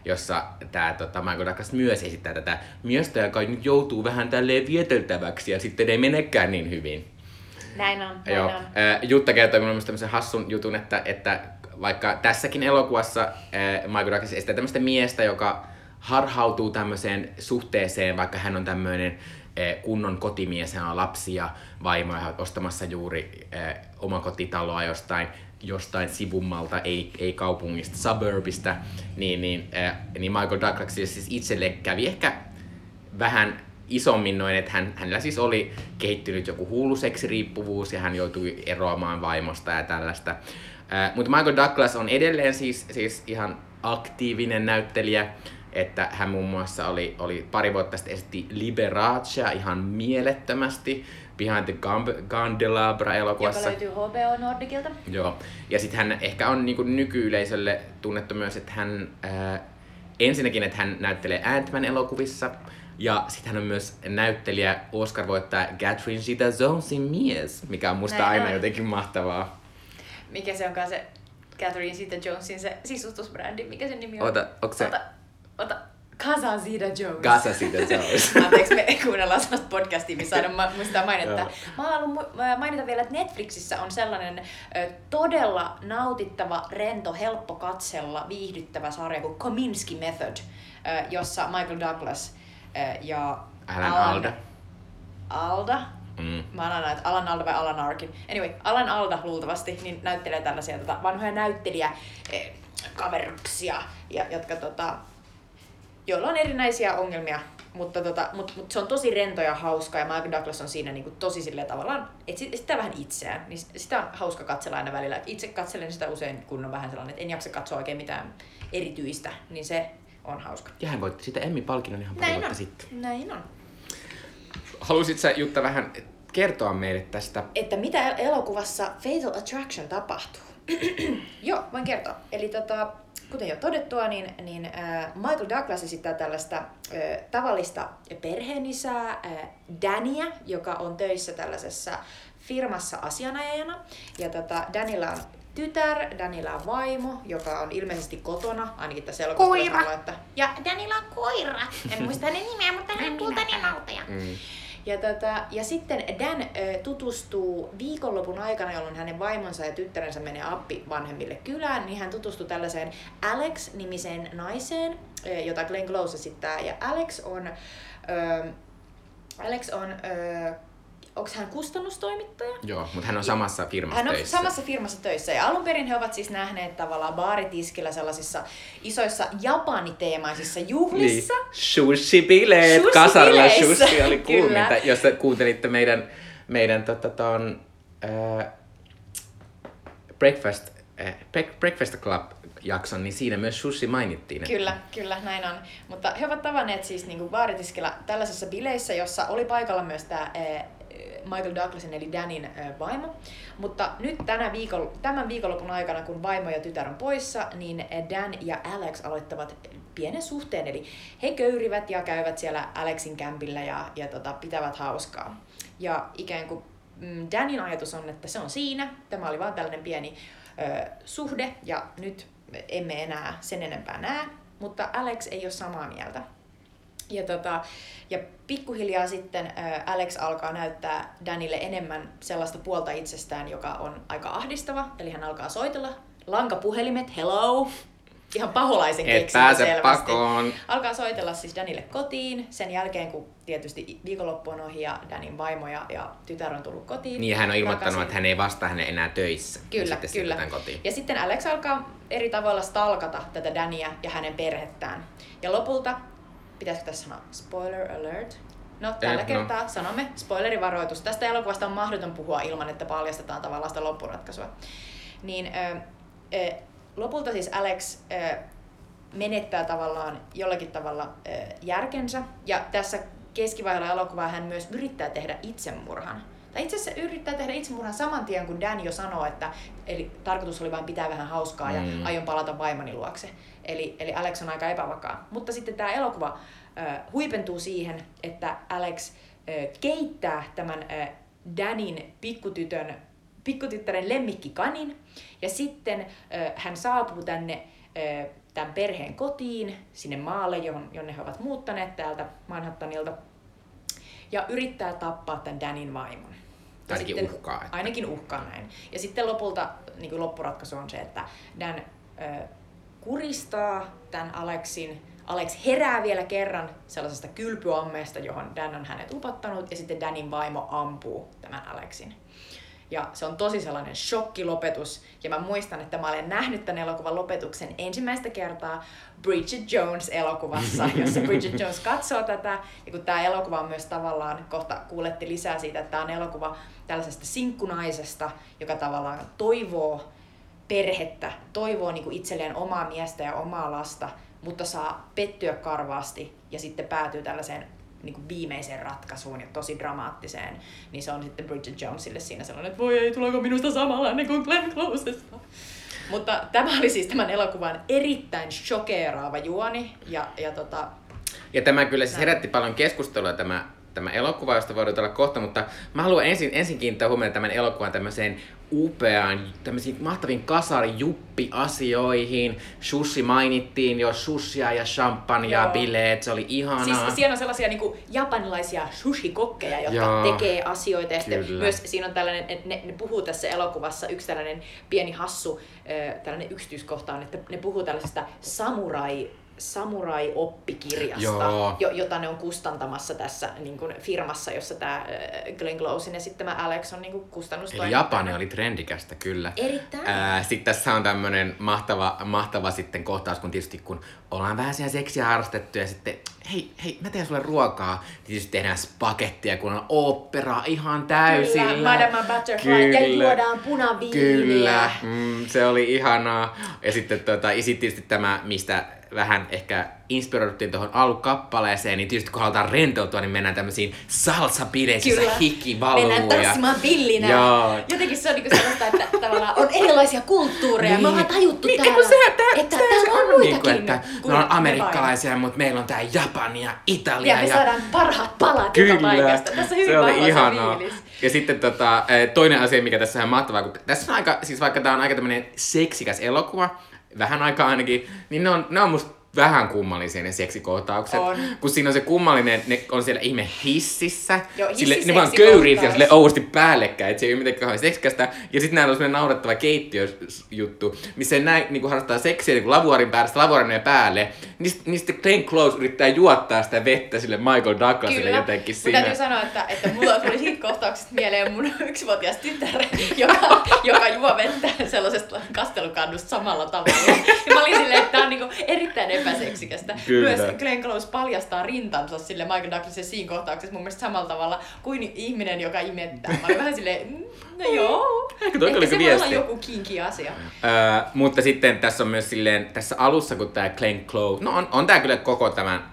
jossa tämä tota, Michael Douglas myös esittää tätä miestä, joka nyt joutuu vähän tälleen vieteltäväksi ja sitten ei menekään niin hyvin. Näin on, näin Joo. on. Jutta kertoi minulle myös tämmöisen hassun jutun, että, että vaikka tässäkin elokuvassa äh, Michael Douglas esittää tämmöistä miestä, joka harhautuu tämmöiseen suhteeseen, vaikka hän on tämmöinen kunnon kotimies, hän on lapsia, vaimoja ostamassa juuri omakotitaloa jostain, jostain sivummalta, ei, ei kaupungista, suburbista, niin, niin, äh, niin Michael Douglas siis itselle kävi ehkä vähän isommin noin, että hän, hänellä siis oli kehittynyt joku hullu seksiriippuvuus ja hän joutui eroamaan vaimosta ja tällaista. Äh, mutta Michael Douglas on edelleen siis, siis ihan aktiivinen näyttelijä että hän muun muassa oli, oli pari vuotta sitten esitti Liberacea ihan mielettömästi Behind the Candelabra-elokuvassa. Joka löytyy HBO Nordicilta. Joo. Ja sitten hän ehkä on niin nykyyleisölle tunnettu myös, että hän ää, ensinnäkin, että hän näyttelee Ant-Man-elokuvissa, ja sitten hän on myös näyttelijä, Oscar-voittaja Catherine Zeta-Jonesin mies, mikä on musta Näin aina on. jotenkin mahtavaa. Mikä se onkaan se Catherine Zeta-Jonesin se sisustusbrändi? Mikä sen nimi on? Ota, onko se Ota, ota. Casa Zeta-Jones. Casa Zeta-Jones? Anteeksi, me kuunnellaan sellaista podcastia, missä aina ma- muistaa mainita. Mä haluan mainita vielä, että Netflixissä on sellainen ö, todella nautittava, rento, helppo katsella, viihdyttävä sarja kuin Kominsky Method, ö, jossa Michael Douglas ö, ja Alan Alda. Alda Mm. Mä aina näet Alan Alda vai Alan Arkin. Anyway, Alan Alda luultavasti niin näyttelee tällaisia tota, vanhoja näyttelijä kaveruksia, ja, jotka tota, joilla on erinäisiä ongelmia, mutta tota, mut, mut se on tosi rento ja hauska ja Michael Douglas on siinä niinku tosi silleen tavallaan, että sitä vähän itseään, niin sitä on hauska katsella aina välillä. Et itse katselen sitä usein, kun on vähän sellainen, että en jaksa katsoa oikein mitään erityistä, niin se on hauska. Ja hän voitti siitä Emmy-palkinnon ihan pari Näin vuotta on. sitten. Näin on. Halusit sä Jutta vähän kertoa meille tästä? että mitä elokuvassa Fatal Attraction tapahtuu. Joo, voin kertoa. Eli tota, kuten jo todettua, niin, niin äh, Michael Douglas esittää tällaista äh, tavallista perheenisää äh, Dania, joka on töissä tällaisessa firmassa asianajajana. Ja tota, Danilla on tytär, Danilla on vaimo, joka on ilmeisesti kotona, ainakin tässä elokuvassa Koira. sanoa, että Ja Danilla on koira. En muista hänen nimeä, mutta hän on kultainen lautaja. Mm. Ja, tota, ja sitten Dan ö, tutustuu viikonlopun aikana, jolloin hänen vaimonsa ja tyttärensä menee appi vanhemmille kylään, niin hän tutustuu tällaiseen Alex-nimiseen naiseen, ö, jota Glenn Close esittää. Ja Alex on, ö, Alex on ö, onko hän kustannustoimittaja? Joo, mutta hän on samassa firmassa Hän on töissä. samassa firmassa töissä ja alun perin he ovat siis nähneet tavallaan baaritiskillä sellaisissa isoissa japaniteemaisissa juhlissa. Niin. Sushi-bileet, Sushi-bileissä, kasarilla sushi oli kuuminta. Jos te kuuntelitte meidän, meidän tota, ton, äh, Breakfast, äh, Break- Breakfast Club-jakson, niin siinä myös sushi mainittiin. että- Kyllä, kyllä, näin on. Mutta he ovat tavanneet siis niin baaritiskillä tällaisessa bileissä, jossa oli paikalla myös tämä Michael Douglasin eli Danin vaimo. Mutta nyt tänä viikon, tämän viikonlopun aikana, kun vaimo ja tytär on poissa, niin Dan ja Alex aloittavat pienen suhteen. Eli he köyrivät ja käyvät siellä Alexin kämpillä ja, ja tota, pitävät hauskaa. Ja ikään kuin mm, Danin ajatus on, että se on siinä. Tämä oli vain tällainen pieni ö, suhde ja nyt emme enää sen enempää näe, mutta Alex ei ole samaa mieltä. Ja, tota, ja pikkuhiljaa sitten Alex alkaa näyttää Danille enemmän sellaista puolta itsestään, joka on aika ahdistava. Eli hän alkaa soitella lankapuhelimet, hello, ihan paholaisen Et pääse selvästi. pakoon. Alkaa soitella siis Danille kotiin sen jälkeen, kun tietysti viikonloppu on ohi ja Danin vaimo ja, ja tytär on tullut kotiin. Niin, hän on ilmoittanut, takaisin. että hän ei vastaa hänen enää töissä. Ja Kyllä, sitten kyllä. kotiin. Ja sitten Alex alkaa eri tavoilla stalkata tätä Dania ja hänen perhettään. Ja lopulta, pitäisikö tässä sanoa spoiler alert? No, tällä no. kertaa sanomme spoilerivaroitus. Tästä elokuvasta on mahdoton puhua ilman, että paljastetaan tavallaan sitä loppuratkaisua. Niin ö, ö, lopulta siis Alex ö, menettää tavallaan jollakin tavalla ö, järkensä. Ja tässä keskivaiheella elokuvaa hän myös yrittää tehdä itsemurhan. Tai itse asiassa yrittää tehdä itsemurhan saman tien, kun Dan jo sanoo, että eli tarkoitus oli vain pitää vähän hauskaa ja Mm. aion palata vaimoni luokse. Eli, eli Alex on aika epävakaa. Mutta sitten tämä elokuva ö, huipentuu siihen, että Alex ö, keittää tämän ö, Danin pikkutytön, pikkutyttären lemmikkikanin. Ja sitten ö, hän saapuu tänne ö, tämän perheen kotiin, sinne maalle, johon, jonne he ovat muuttaneet täältä Manhattanilta. Ja yrittää tappaa tämän Danin vaimon. Ja Ainakin sitten- uhkaa, että- Ainakin uhkaa näin. Ja sitten lopulta niin kuin loppuratkaisu on se, että Dan kuristaa tämän Alexin. Alex herää vielä kerran sellaisesta kylpyammeesta, johon Dan on hänet upottanut, ja sitten Danin vaimo ampuu tämän Alexin. Ja se on tosi sellainen shokkilopetus. Ja mä muistan, että mä olen nähnyt tämän elokuvan lopetuksen ensimmäistä kertaa Bridget Jones-elokuvassa, jossa Bridget Jones katsoo tätä. Ja kun tämä elokuva on myös tavallaan, kohta kuulette lisää siitä, että tämä on elokuva tällaisesta sinkkunaisesta, joka tavallaan toivoo perhettä, toivoo niin kuin itselleen omaa miestä ja omaa lasta, mutta saa pettyä karvaasti ja sitten päätyy tällaiseen niin kuin viimeiseen ratkaisuun ja tosi dramaattiseen, niin se on sitten Bridget Jonesille siinä sellainen, että voi ei, tuleeko minusta samanlainen kuin Glenn Closesta. Mutta tämä oli siis tämän elokuvan erittäin shokeeraava juoni ja, ja tota, Ja tämä kyllä siis herätti paljon keskustelua tämä, tämä elokuva, josta voidaan olla kohta, mutta mä haluan ensin, ensin kiinnittää huomiota tämän elokuvan tämmöiseen upeaan, tämmöisiin mahtaviin kasari-juppi-asioihin. Sushi mainittiin jo, sushia ja champagnea, Joo. bileet, se oli ihanaa. Siis siellä on sellaisia niin kuin, japanilaisia sushi-kokkeja, jotka Joo. tekee asioita. Ja sitten myös siinä on tällainen, että ne, ne puhuu tässä elokuvassa, yksi tällainen pieni hassu ö, tällainen yksityiskohta on, että ne puhuu tällaisesta samurai samurai-oppikirjasta, Joo. jo, jota ne on kustantamassa tässä niin kuin firmassa, jossa tämä Glenn Closein esittämä Alex on niin kuin Eli kustannustoimittaja. Japani oli trendikästä, kyllä. Erittäin. Sitten tässä on tämmönen mahtava, mahtava sitten kohtaus, kun tietysti kun ollaan vähän siellä seksiä harrastettu ja sitten hei, hei, mä teen sulle ruokaa. Tietysti tehdään spagettia, kun on opera ihan täysillä. Kyllä, Madame Butterfly ja juodaan punaviiniä. Kyllä, mm, se oli ihanaa. Ja sitten tota, ja sit tietysti tämä, mistä vähän ehkä inspiroiduttiin tuohon alukappaleeseen, niin tietysti kun halutaan rentoutua, niin mennään tämmöisiin salsa-bileisiin, Kyllä. jossa hiki valuu. Mennään ja- tanssimaan pillinä. Joo. Jotenkin se on niinku sellaista, että tavallaan on erilaisia kulttuureja. Me ollaan tajuttu Niin, täällä, se, tää, että tää, täällä on niin muitakin. kuin, että me ollaan me amerikkalaisia, mutta meillä on tää Japania, vain. Italia. Ja me saadaan parhaat palat joka paikasta. Tässä on hyvin se oli ihanaa. fiilis. Ja sitten tota, eh, toinen asia, mikä tässä on mahtavaa, kun tässä on aika, siis vaikka tää on aika tämmönen seksikäs elokuva, vähän aikaa ainakin, niin ne on, ne on musta vähän kummallisia ne seksikohtaukset. On. Kun siinä on se kummallinen, ne on siellä ihme hississä. Joo, sille, ne vaan köyrii siellä sille ouosti päällekkäin, että se ei ole mitenkään seksikästä. Ja sitten näillä on semmoinen naurettava keittiöjuttu, missä näin niin harrastaa seksiä niin lavuarin päälle, sitä lavuarin menee päälle. Niin, niin sitten Glenn Close yrittää juottaa sitä vettä sille Michael Douglasille Kyllä, jotenkin mutta siinä. täytyy sanoa, että, että mulla tuli siitä kohtauksesta mieleen mun yksivuotias tytär, joka, joka juo vettä sellaisesta kastelukannusta samalla tavalla. Ja mä olin silleen, että tää on niinku erittäin epäseksikästä. Kyllä. Myös Glenn Close paljastaa rintansa sille Michael Douglasin siinä kohtauksessa mun mielestä samalla tavalla kuin ihminen, joka imettää. Mä olin vähän silleen, mm, no joo. Ehkä toi oli se se voi olla viesti. joku kinki asia. Öö, mutta sitten tässä on myös silleen, tässä alussa, kun tämä Glenn Close, no on, on tämä kyllä koko tämän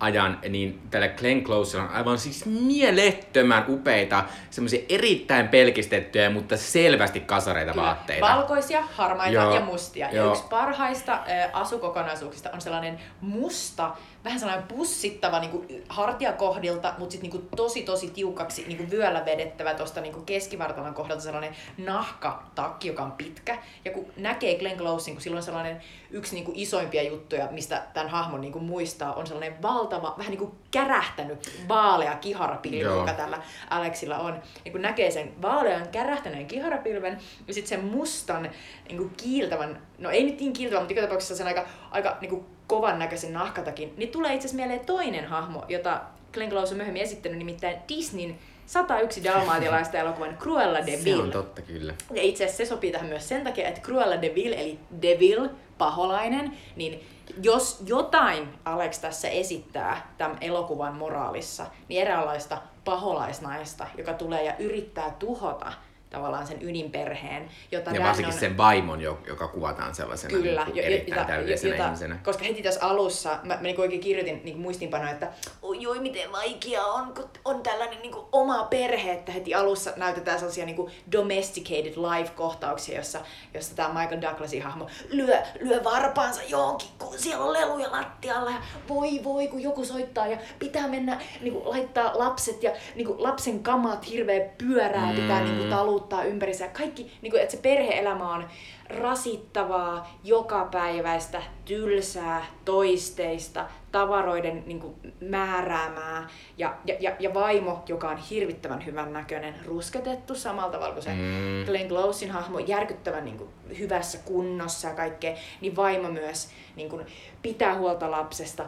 ajan, niin tällä Glenn Closella on aivan siis mielettömän upeita, semmoisia erittäin pelkistettyjä, mutta selvästi kasareita Kyllä. vaatteita. Valkoisia, harmaita Joo, ja mustia. Ja joo. yksi parhaista ä, asukokonaisuuksista on sellainen musta, vähän sellainen pussittava niinku hartiakohdilta, mutta sitten niinku tosi tosi tiukaksi niinku vyöllä vedettävä tuosta niinku keskivartalon kohdalta sellainen nahkatakki, joka on pitkä. Ja kun näkee Glenn Closein, kun silloin on sellainen yksi niinku isoimpia juttuja, mistä tämän hahmon niinku muistaa, on sellainen valtava, vähän niinku kärähtänyt vaalea kiharapilvi, joka tällä Alexilla on. Ja kun näkee sen vaalean kärähtäneen kiharapilven ja sitten sen mustan niin kuin kiiltävän, no ei nyt niin kiiltävän, mutta joka tapauksessa sen aika, aika niin kuin kovan näköisen nahkatakin, niin tulee itse asiassa mieleen toinen hahmo, jota Glenn Close on myöhemmin esittänyt, nimittäin Disneyn 101 dalmaatialaista elokuvan Cruella de Se Vil. on totta kyllä. Ja itse asiassa se sopii tähän myös sen takia, että Cruella de Vil, eli Devil, paholainen, niin jos jotain Alex tässä esittää tämän elokuvan moraalissa, niin eräänlaista paholaisnaista, joka tulee ja yrittää tuhota tavallaan sen ydinperheen, jota Ja Dan varsinkin on... sen vaimon, jo- joka kuvataan sellaisena Kyllä, niin jo- erittäin jota- täydellisenä jota- ihmisenä. Koska heti tässä alussa mä, mä niin oikein kirjoitin niin muistiinpanoja, että oi, oi miten vaikea on, kun on tällainen niin kuin oma perhe, että heti alussa näytetään sellaisia niin kuin domesticated life-kohtauksia, jossa, jossa tämä Michael Douglasin hahmo lyö, lyö varpaansa johonkin, kun siellä on leluja lattialla ja voi voi, kun joku soittaa ja pitää mennä niin kuin, laittaa lapset ja niin kuin, lapsen kamat hirveä pyörää pitää niin kuin, taluttaa ympärissä kaikki, niin kuin, että se perhe-elämä on rasittavaa, jokapäiväistä, tylsää, toisteista, tavaroiden niin kuin, määräämää. Ja, ja, ja, ja vaimo, joka on hirvittävän hyvän näköinen, rusketettu samalla tavalla kuin se Mm. Glenn Closein hahmo, järkyttävän niin kuin, hyvässä kunnossa ja kaikkea, niin vaimo myös niin kuin, pitää huolta lapsesta,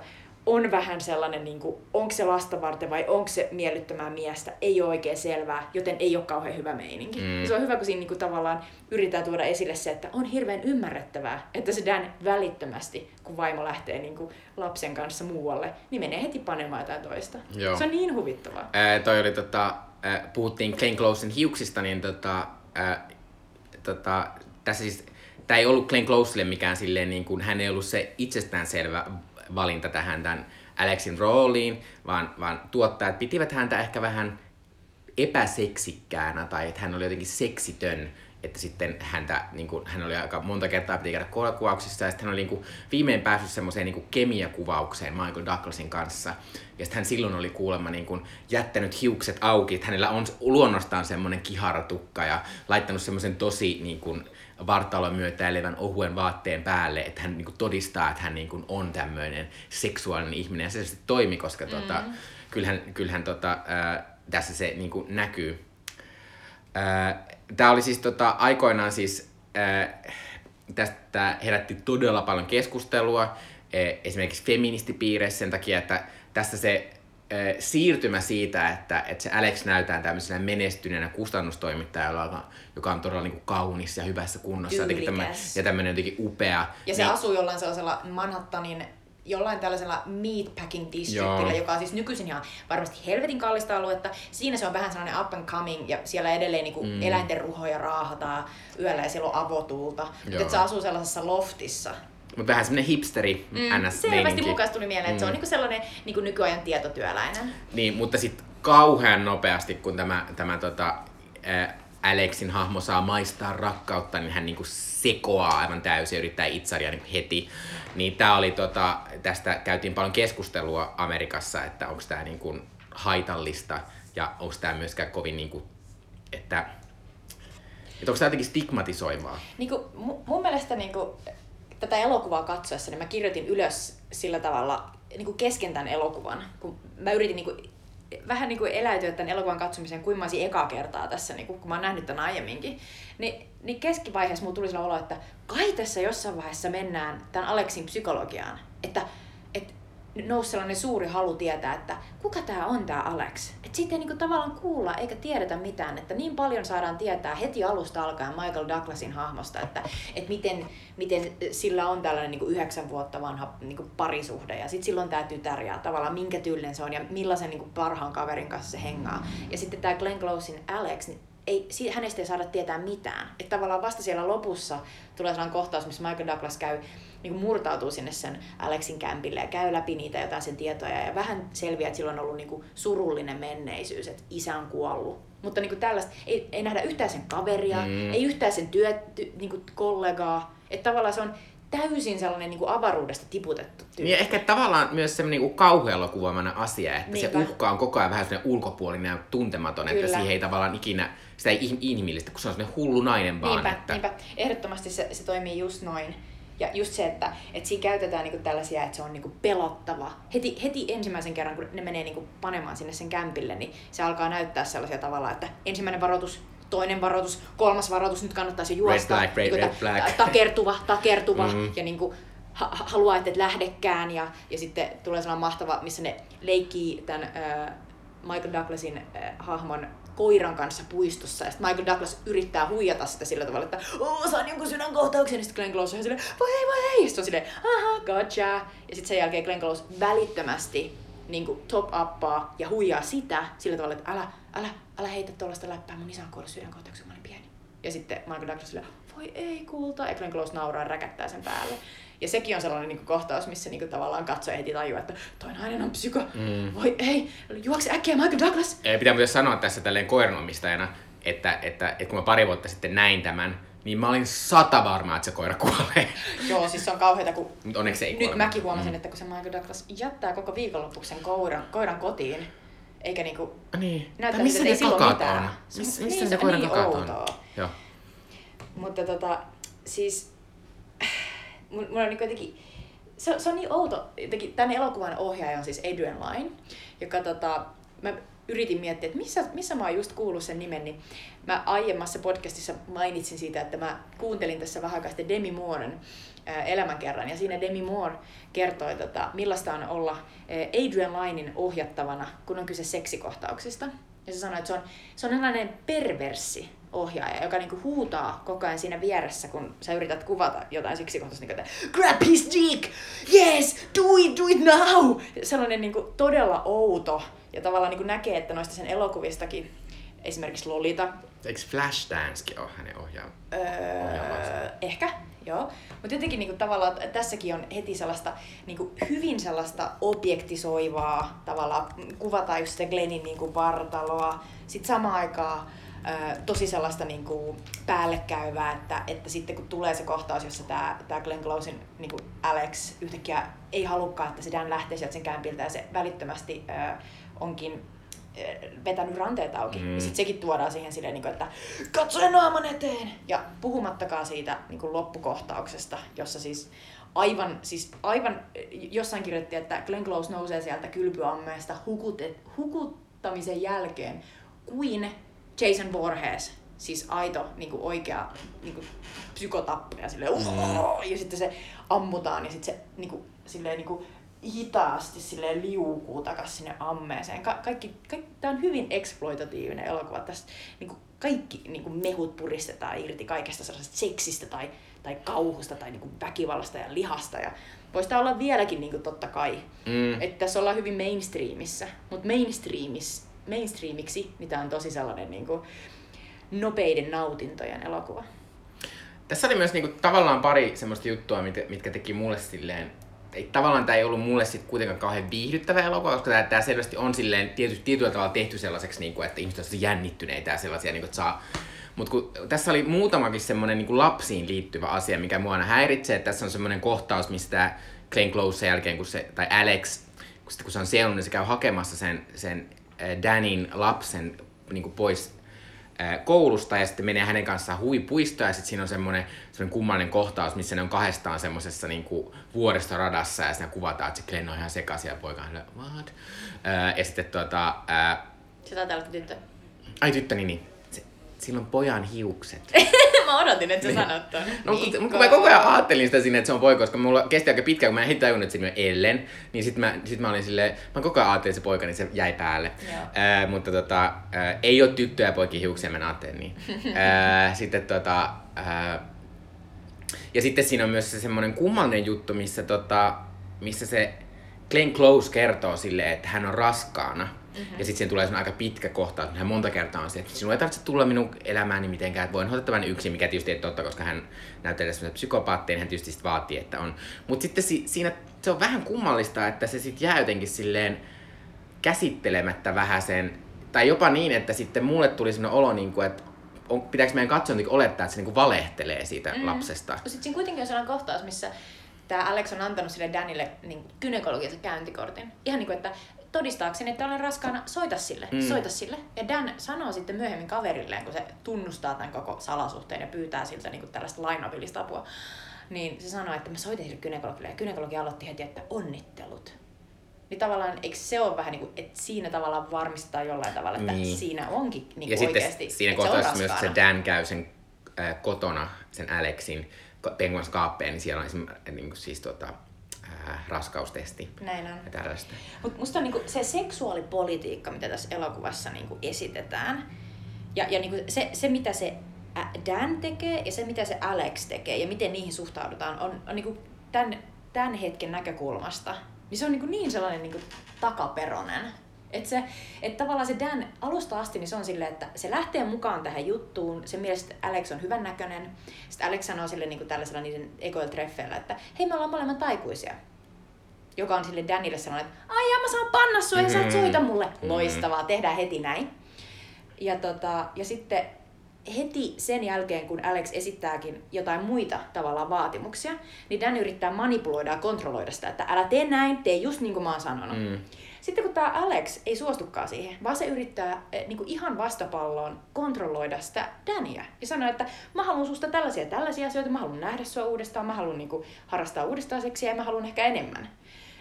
on vähän sellainen, niin kuin, onko se lasta varten vai onko se miellyttämää miestä, ei ole oikein selvää, joten ei ole kauhean hyvä meininki. Mm. Se on hyvä, kun siinä niin kuin, tavallaan yritetään tuoda esille se, että on hirveän ymmärrettävää, että se Dan välittömästi, kun vaimo lähtee niin kuin, lapsen kanssa muualle, niin menee heti panemaan jotain toista. Joo. Se on niin huvittavaa. Ää, toi oli tota, ää, puhuttiin Glenn Closen hiuksista, niin tota, ää, tota, tässä siis tämä ei ollut Glenn Closelle mikään silleen, niin kuin, hän ei ollut se itsestäänselvä valinta tähän tämän Alexin rooliin, vaan, vaan tuottajat pitivät häntä ehkä vähän epäseksikkäänä tai että hän oli jotenkin seksitön että sitten häntä, niin kuin, hän oli aika monta kertaa piti käydä kuvauksissa ja sitten hän oli niin kuin, viimein päässyt semmoiseen niin kuin kemiakuvaukseen Michael Douglasin kanssa. Ja sitten hän silloin oli kuulemma niin kuin, jättänyt hiukset auki, että hänellä on luonnostaan semmoinen kiharatukka ja laittanut semmoisen tosi niin kuin, vartalon myötäilevän ohuen vaatteen päälle, että hän niin kuin, todistaa, että hän niin kuin, on tämmöinen seksuaalinen ihminen. Ja se sitten toimi, koska mm. tota, kyllähän, kyllähän tota, ää, tässä se niin kuin, näkyy. Ää, Tämä oli siis tota, aikoinaan siis, äh, tästä herätti todella paljon keskustelua, äh, esimerkiksi feministipiireissä sen takia, että tässä se siirtymä siitä, että, että se Alex näytään tämmöisenä menestyneenä kustannustoimittajalla, joka on todella niin kuin kaunis ja hyvässä kunnossa Tyylikäs. ja tämmöinen jotenkin upea. Ja se niin, asuu jollain sellaisella Manhattanin jollain tällaisella meatpacking districtillä, joka on siis nykyisin ihan varmasti helvetin kallista aluetta. Siinä se on vähän sellainen up and coming ja siellä edelleen niinku mm. eläinten ruhoja raahataan yöllä ja siellä on avotulta. Mutta se asuu sellaisessa loftissa. Mutta vähän semmoinen hipsteri mm, ns. Selvästi mukaan tuli mieleen, että se on niinku sellainen niinku nykyajan tietotyöläinen. Niin, mutta sitten kauhean nopeasti, kun tämä, tämä tota, ää, Alexin hahmo saa maistaa rakkautta, niin hän niinku sekoaa aivan täysin ja yrittää itsaria niinku heti. Niin tää oli tota, tästä käytiin paljon keskustelua Amerikassa, että onko tämä niinku haitallista ja onko tämä myöskään kovin niinku, että, että onko tämä jotenkin stigmatisoivaa. Niinku, mu- mun mielestä niinku, tätä elokuvaa katsoessa, niin mä kirjoitin ylös sillä tavalla niinku kesken tämän elokuvan, kun mä yritin niinku, vähän niinku eläytyä tämän elokuvan katsomiseen, kuin mä olisin ekaa kertaa tässä, niinku, kun mä oon nähnyt tämän aiemminkin. Niin, niin keskivaiheessa mulla tuli sellainen olo, että kai tässä jossain vaiheessa mennään tämän Aleksin psykologiaan. Että nousi sellainen suuri halu tietää, että kuka tämä on tämä Alex. Että siitä ei niinku tavallaan kuulla eikä tiedetä mitään, että niin paljon saadaan tietää heti alusta alkaen Michael Douglasin hahmosta, että, että miten, miten sillä on tällainen niinku yhdeksän vuotta vanha niinku parisuhde ja sitten silloin tämä tytär ja tavallaan minkä tyylinen se on ja millaisen niinku parhaan kaverin kanssa se hengaa. Ja sitten tämä Glenn Closein Alex, niin ei, hänestä ei saada tietää mitään. Että tavallaan vasta siellä lopussa tulee sellainen kohtaus, missä Michael Douglas käy, niin kuin murtautuu sinne sen Alexin kämpille ja käy läpi niitä jotain sen tietoja ja vähän selviää, että sillä on ollut niin kuin surullinen menneisyys, että isä on kuollut. Mutta niin kuin tällaista, ei, ei nähdä yhtään sen kaveria, Mm. ei yhtään sen työ, ty, niin kuin kollegaa. Että tavallaan se on täysin sellainen niin kuin avaruudesta tiputettu tyyppi. Niin ja ehkä tavallaan myös semmoinen niinku kauhuelokuvaamana asia, että Niinpä. se uhka on koko ajan vähän semmoinen ulkopuolinen ja tuntematon, että Kyllä. siihen ei tavallaan ikinä, sitä ei in- inhimillistä, kun se on semmoinen hullu nainen vaan. Niinpä, että... niinpä. Ehdottomasti se, se toimii just noin. Ja just se, että, että siinä käytetään niinku tällaisia, että se on niinku pelottava. Heti, heti ensimmäisen kerran, kun ne menee niinku panemaan sinne sen kämpille, niin se alkaa näyttää sellaisia tavalla, että ensimmäinen varoitus, toinen varoitus, kolmas varoitus, nyt kannattaisi juosta. flag, red- Niinku, red ta- flag. ta- Takertuva, takertuva. Mm. Ja niinku, ha- haluaa, että et lähdekään. Ja, ja sitten tulee sellainen mahtava, missä ne leikkii tämän äh, Michael Douglasin äh, hahmon koiran kanssa puistossa. Ja sitten Michael Douglas yrittää huijata sitä sillä tavalla, että Oo, saan jonkun sydänkohtauksen. Ja sitten Glenn Close on silleen, voi ei, voi ei. Ja sitten on silleen, aha, gotcha. Ja sitten sen jälkeen Glenn Close välittömästi niin kuin top uppaa ja huijaa sitä sillä tavalla, että älä, älä, älä heitä tuollaista läppää, mun isä on kuollut sydänkohtauksen, mä olin pieni. Ja sitten Michael Douglas silleen, voi ei kulta, ja Glenn Close nauraa räkättää sen päälle. Ja sekin on sellainen niin kuin, kohtaus, missä niin kuin, tavallaan katsoja heti tajuaa, että toi nainen on psyko. Mm. Voi ei, juokse äkkiä Michael Douglas. Ei, Pitää myös sanoa tässä tälleen koiranomistajana, että, että, että kun mä pari vuotta sitten näin tämän, niin mä olin sata varma, että se koira kuolee. Joo, siis se on kauheata, kun Mutta onneksi ei nyt kuole. mäkin huomasin, että kun se Michael Douglas jättää koko viikonlopuksi sen koiran, koiran kotiin, eikä niinku Niin. näyttää missä että ei kakat mitään. on? Se- Missä, niin, missä se ne on koiran niin outoa. Joo. Mutta tota, siis mun on niin jotenkin, se, se on niin outo, jotenkin tämän elokuvan ohjaaja on siis Adrian Lyne, joka tota, mä yritin miettiä, että missä, missä mä oon just kuullut sen nimen, niin mä aiemmassa podcastissa mainitsin siitä, että mä kuuntelin tässä vähän aikaa sitten Demi Mooren elämänkerran, ja siinä Demi Moore kertoi, tota, millaista on olla Adrian Lynein ohjattavana, kun on kyse seksikohtauksista. Ja se sanoi, että se on, se on sellainen perverssi ohjaaja, joka niinku huutaa koko ajan siinä vieressä, kun sä yrität kuvata jotain seksikohtausta, niin kuin, että grab his dick, yes, do it, do it now. Sellainen niinku todella outo ja tavallaan niinku näkee, että noista sen elokuvistakin esimerkiksi Lolita. Eikö Flashdancekin ole hänen? Ohjaamansa. Öö, ehkä, joo. Mutta jotenkin niinku, tavallaan tässäkin on heti sellaista niinku, hyvin sellaista objektisoivaa tavallaan, kuvataan just sitä Glennin niinku, vartaloa. Sitten samaan aikaan tosi sellaista niinku, päällekäyvää, että, että sitten kun tulee se kohtaus, jossa tämä tää Glenn Closein niinku, Alex yhtäkkiä ei halukkaan, että se Dan lähtee sieltä sen kämpiltä ja se välittömästi ö, onkin vetänyt ranteet auki. Mm. Mm. Ja sitten sekin tuodaan siihen silleen, niin kuin, että katso naaman eteen! Ja puhumattakaan siitä niin kuin loppukohtauksesta, jossa siis aivan, siis aivan jossain kirjoitti, että Glenn Close nousee sieltä kylpyammeesta hukutet, hukuttamisen jälkeen kuin Jason Voorhees. Siis aito, niin kuin oikea niin kuin psykotappaja. Silleen, mm. Ja sitten se ammutaan ja sitten se niin kuin, silleen, niin kuin, hitaasti silleen liukuu takas sinne ammeeseen. Ka- kaikki, kaikki, tämä on hyvin eksploitatiivinen elokuva. Tästä niin kuin kaikki niin kuin mehut puristetaan irti kaikesta sellaisesta seksistä tai, tai kauhusta tai niin kuin väkivallasta ja lihasta. Ja voisi tämä olla vieläkin niin kuin totta kai. Mm. Että tässä ollaan hyvin mainstreamissa. Mutta mainstreamis, mainstreamiksi niin tämä on tosi sellainen niin kuin nopeiden nautintojen elokuva. Tässä oli myös niinku, tavallaan pari semmoista juttua, mitkä, mitkä teki mulle silleen, ei, tavallaan tämä ei ollut mulle sit kuitenkaan kauhean viihdyttävä elokuva, koska tämä, tämä selvästi on silleen tiety, tietyllä tavalla tehty sellaiseksi, niinku, että ihmiset ovat jännittyneitä ja sellaisia, niinku, että saa mutta tässä oli muutamakin semmoinen niin lapsiin liittyvä asia, mikä mua aina häiritsee, tässä on semmoinen kohtaus, mistä Glenn Close sen jälkeen, kun se, tai Alex, kun, sitten, kun se on seulunut, niin se käy hakemassa sen, sen Danin lapsen niin kuin pois äh, koulusta ja sitten menee hänen kanssaan huipuistoon ja sitten siinä on semmoinen, semmoinen kummallinen kohtaus, missä ne on kahdestaan semmoisessa niin kuin vuoristoradassa ja siinä kuvataan, että se Glenn on ihan sekaisin ja poika on what? Äh, ja sitten tuota, äh, Se taitaa olla tyttö. ai tyttöni, niin se, sillä on pojan hiukset. Mä odotin, että sä sanot ton. No, kun, kun mä koko ajan ajattelin sitä sinne, että se on poika, koska mulla kesti aika pitkään, kun mä en heti tajunnut, että se Ellen, niin sit mä, sit mä olin silleen, mä koko ajan ajattelin, että se poika, niin se jäi päälle. Ää, mutta tota, ää, ei ole tyttöjä ja poikia hiuksia, mä ajattelin niin. ää, sitten tota, ää, ja sitten siinä on myös se semmoinen kummallinen juttu, missä, tota, missä se Glenn Close kertoo silleen, että hän on raskaana. Mm-hmm. Ja sitten siinä tulee aika pitkä kohtaus, hän monta kertaa on se, että sinun ei tarvitse tulla minun elämääni mitenkään, että voin hoitaa tämän yksin, mikä tietysti ei totta, koska hän näyttelee semmoisen psykopaattia, niin hän tietysti sit vaatii, että on. Mutta sitten si- siinä se on vähän kummallista, että se sitten jää jotenkin silleen käsittelemättä vähän sen, tai jopa niin, että sitten mulle tuli semmoinen olo, niin kuin, että on, pitääkö meidän katsoa olettaa, että se niin kuin valehtelee siitä mm. lapsesta. Sitten siinä kuitenkin on sellainen kohtaus, missä tämä Alex on antanut sille Danille niin gynekologiansa käyntikortin. Ihan niin kuin, että todistaakseni, että olen raskaana, soita sille, Mm. soita sille. Ja Dan sanoo sitten myöhemmin kaverilleen, kun se tunnustaa tämän koko salasuhteen ja pyytää siltä niin tällaista lainavillista apua, niin se sanoo, että mä soitin sille gynekologille ja gynekologi aloitti heti, että onnittelut. Niin tavallaan, eikö se ole vähän niin kuin, että siinä tavallaan varmistaa jollain tavalla, että Niin. siinä onkin niin ja kuin sitten oikeasti, siinä että se on kohtausessa myös se. Dan käy sen äh, kotona, sen Alexin ko- penguins kaappeen, niin siellä on esimerkiksi niin kuin, siis tota, äh, raskaustesti Näin on. ja tällaista. Mutta musta on niinku se seksuaalipolitiikka, mitä tässä elokuvassa niinku esitetään, ja, ja niinku se, se, mitä se Dan tekee ja se, mitä se Alex tekee ja miten niihin suhtaudutaan, on, on niinku tämän, tämän hetken näkökulmasta. Niin se on niinku niin sellainen niinku takaperonen. Että se, et tavallaan se Dan alusta asti, niin se on silleen, että se lähtee mukaan tähän juttuun. Se mielestä Alex on hyvän näköinen. Sitten Alex sanoo sille niin tällaisella niiden ekoilla treffeillä, että hei me ollaan molemmat aikuisia joka on sille Danille sanonut, että ai ja mä saan panna sua ja sä et Mm. soita mulle. Mm. Loistavaa, tehdään heti näin. Ja, tota, ja sitten heti sen jälkeen, kun Alex esittääkin jotain muita tavallaan vaatimuksia, niin Dan yrittää manipuloida ja kontrolloida sitä, että älä tee näin, tee just niin kuin mä oon sanonut. Mm. Sitten kun tämä Alex ei suostukaan siihen, vaan se yrittää eh, niin kuin ihan vastapalloon kontrolloida sitä Dania. Ja sanoo, että mä haluan susta tällaisia tällaisia asioita, mä haluan nähdä sua uudestaan, mä haluan niin kuin, harrastaa uudestaan seksiä ja mä haluan ehkä enemmän.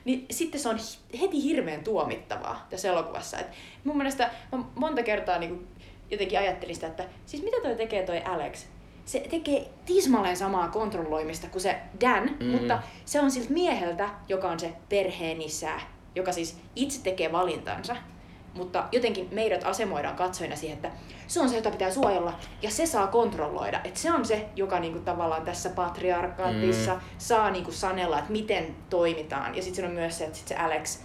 Niin sitten se on heti hirveän tuomittavaa tässä elokuvassa. Et mun mielestä mä monta kertaa niin jotenkin ajattelin sitä, että siis mitä toi tekee toi Alex? Se tekee tismalleen samaa kontrolloimista kuin se Dan, mm. mutta se on siltä mieheltä, joka on se perheen isä, joka siis itse tekee valintansa, mutta jotenkin meidät asemoidaan katsojina siihen, että se on se, jota pitää suojella ja se saa kontrolloida. Että se on se, joka niinku tavallaan tässä patriarkaatissa mm. saa niinku sanella, että miten toimitaan. Ja sitten on myös se, että sit se Alex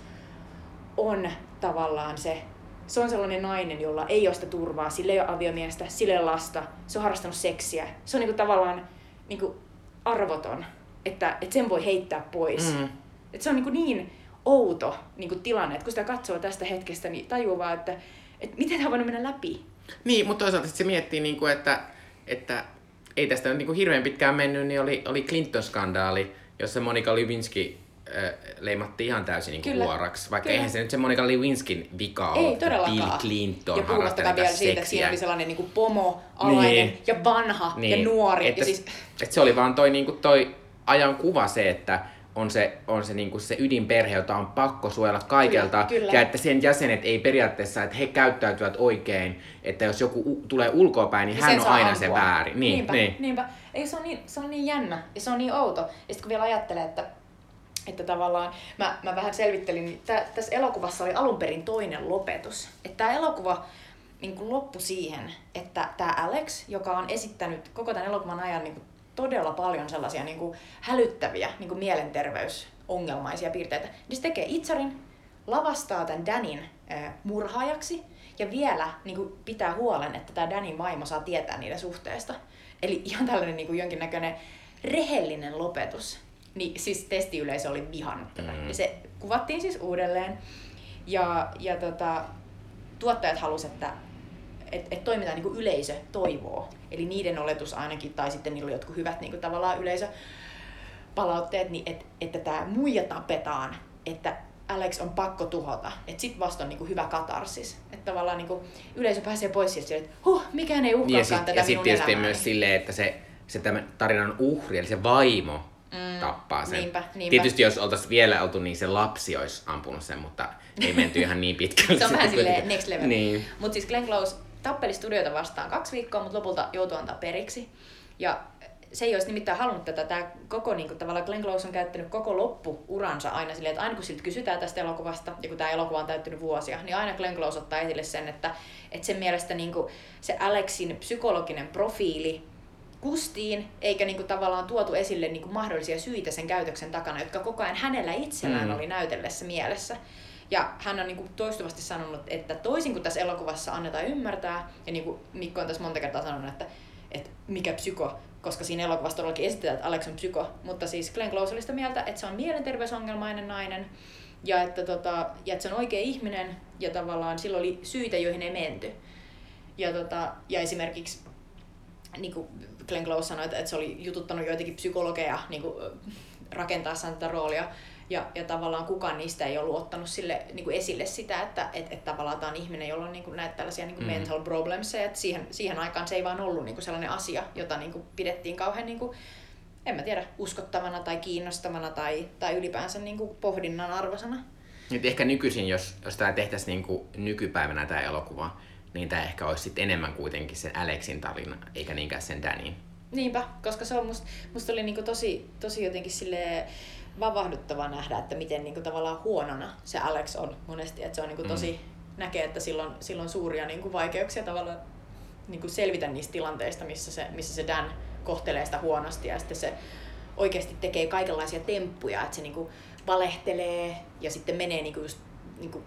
on tavallaan se se on sellainen nainen, jolla ei ole sitä turvaa, sillä ei ole aviomiestä, sillä ei ole lasta, se on harrastanut seksiä. Se on niinku tavallaan niinku arvoton, että, että sen voi heittää pois. Mm. Et se on niinku niin outo niinku tilanne, että kun sitä katsoo tästä hetkestä, niin tajuu vaan, että, että miten tämä voinut mennä läpi. Niin, mutta toisaalta se miettii, niinku, että, että ei tästä nyt niinku hirveän pitkään mennyt, niin oli, oli Clinton-skandaali, jossa Monika Lewinsky äh, leimattiin ihan täysin niinku Kyllä. huoraksi. Vaikka Kyllä. eihän se nyt se Monika Lewinskyn vika Ei todellakaan. Bill Clinton ja puhumattakaan vielä tästä siitä, että siinä seksiä. oli sellainen niin kuin pomo, alainen Niin. ja vanha ja nuori. Että, ja siis, että se oli vaan toi, niinku, toi ajan kuva se, että on se, on se, niinku se ydinperhe, jota on pakko suojella kaikelta. Kyllä, kyllä. Ja että sen jäsenet ei periaatteessa, että he käyttäytyvät oikein. Että jos joku u- tulee ulkoapäin, niin Sen hän on aina se ampua. väärin. Niin, niinpä, niin. niinpä. Ei, se, on niin, se on niin jännä ja se on niin outo. Ja sitten kun vielä ajattelee, että, että tavallaan mä, mä vähän selvittelin, niin tä, tässä elokuvassa oli alun perin toinen lopetus. Että tämä elokuva niin kuin loppui siihen, että tämä Alex, joka on esittänyt koko tämän elokuvan ajan niin kuin todella paljon sellaisia niin kuin hälyttäviä niin kuin mielenterveysongelmaisia piirteitä, niin se tekee itsarin, lavastaa tämän Danin äh, murhaajaksi ja vielä niin kuin, pitää huolen, että tämä Danin vaimo saa tietää niiden suhteesta. Eli ihan tällainen niin kuin, jonkinnäköinen rehellinen lopetus. Niin siis testiyleisö oli vihannut tätä. Mm. Ja se kuvattiin siis uudelleen. Ja, ja tota, tuottajat halusivat, että et, et toimitaan niin kuin yleisö toivoo. Eli niiden oletus ainakin, tai sitten niillä oli jotkut hyvät niin kuin tavallaan yleisöpalautteet, niin et, että tämä muija tapetaan, että Alex on pakko tuhota. Että sit vasta on niin kuin hyvä katarsis. Että tavallaan niin kuin yleisö pääsee pois sieltä, että huh, mikään ei ja uhkaakaan sitten tätä ja sit minun tietysti elämääni. myös silleen, että se, se tämän tarinan uhri, eli se vaimo, Mm, tappaa sen. niinpä, niinpä. Tietysti jos oltaisiin vielä oltu, niin se lapsi olisi ampunut sen, mutta ei menty ihan niin pitkälle. Se on vähän sitten silleen next level. Niin. Mutta siis Glenn Close tappeli studioita vastaan kaksi viikkoa, mutta lopulta joutui antaa periksi. Ja se ei olisi nimittäin halunnut tätä. Tämä koko niin kuin, tavallaan Glenn Close on käyttänyt koko loppuuransa aina silleen, että aina kun siltä kysytään tästä elokuvasta, ja kun tämä elokuva on täyttynyt vuosia, niin aina Glenn Close ottaa esille sen, että, että sen mielestä niin kuin, se Alexin psykologinen profiili kustiin, eikä niinku tavallaan tuotu esille niinku mahdollisia syitä sen käytöksen takana, jotka koko ajan hänellä itsellään Mm. oli näytellessä mielessä. Ja hän on niinku toistuvasti sanonut, että toisin kuin tässä elokuvassa annetaan ymmärtää, ja niin kuin Mikko on tässä monta kertaa sanonut, että, että mikä psyko, koska siinä elokuvassa todellakin esitetään, että Alex on psyko, mutta siis Glenn Close oli sitä mieltä, että se on mielenterveysongelmainen nainen, ja että, tota, ja että se on oikea ihminen, ja tavallaan sillä oli syitä, joihin ei menty. Ja, tota, ja esimerkiksi niin kuin Glenn Close sanoi, että, että se oli jututtanut joitakin psykologeja niin kuin, rakentaessaan tätä roolia. Ja, ja tavallaan kukaan niistä ei ollut ottanut sille, niin kuin esille sitä, että et, et tavallaan tämä on ihminen, jolla on niin kuin näitä tällaisia niin kuin Mm. mental problems. Että siihen, siihen aikaan se ei vaan ollut niin kuin sellainen asia, jota niin kuin pidettiin kauhean, niin kuin, en mä tiedä, uskottavana tai kiinnostavana tai, tai ylipäänsä niin kuin pohdinnan arvosana. Nyt ehkä nykyisin, jos, jos tämä tehtäisiin niin kuin nykypäivänä tämä elokuva, niin tämä ehkä olisi sit enemmän kuitenkin sen Alexin tarina, eikä niinkään sen Danin. Niinpä, koska se on musta, musta oli niinku tosi, tosi jotenkin sille vavahduttavaa nähdä, että miten niinku tavallaan huonona se Alex on monesti. Että se on niinku tosi, mm. näkee, että silloin, silloin suuria niinku vaikeuksia tavallaan niinku selvitä niistä tilanteista, missä se, missä se Dan kohtelee sitä huonosti ja sitten se oikeasti tekee kaikenlaisia temppuja, että se niinku valehtelee ja sitten menee niinku just niinku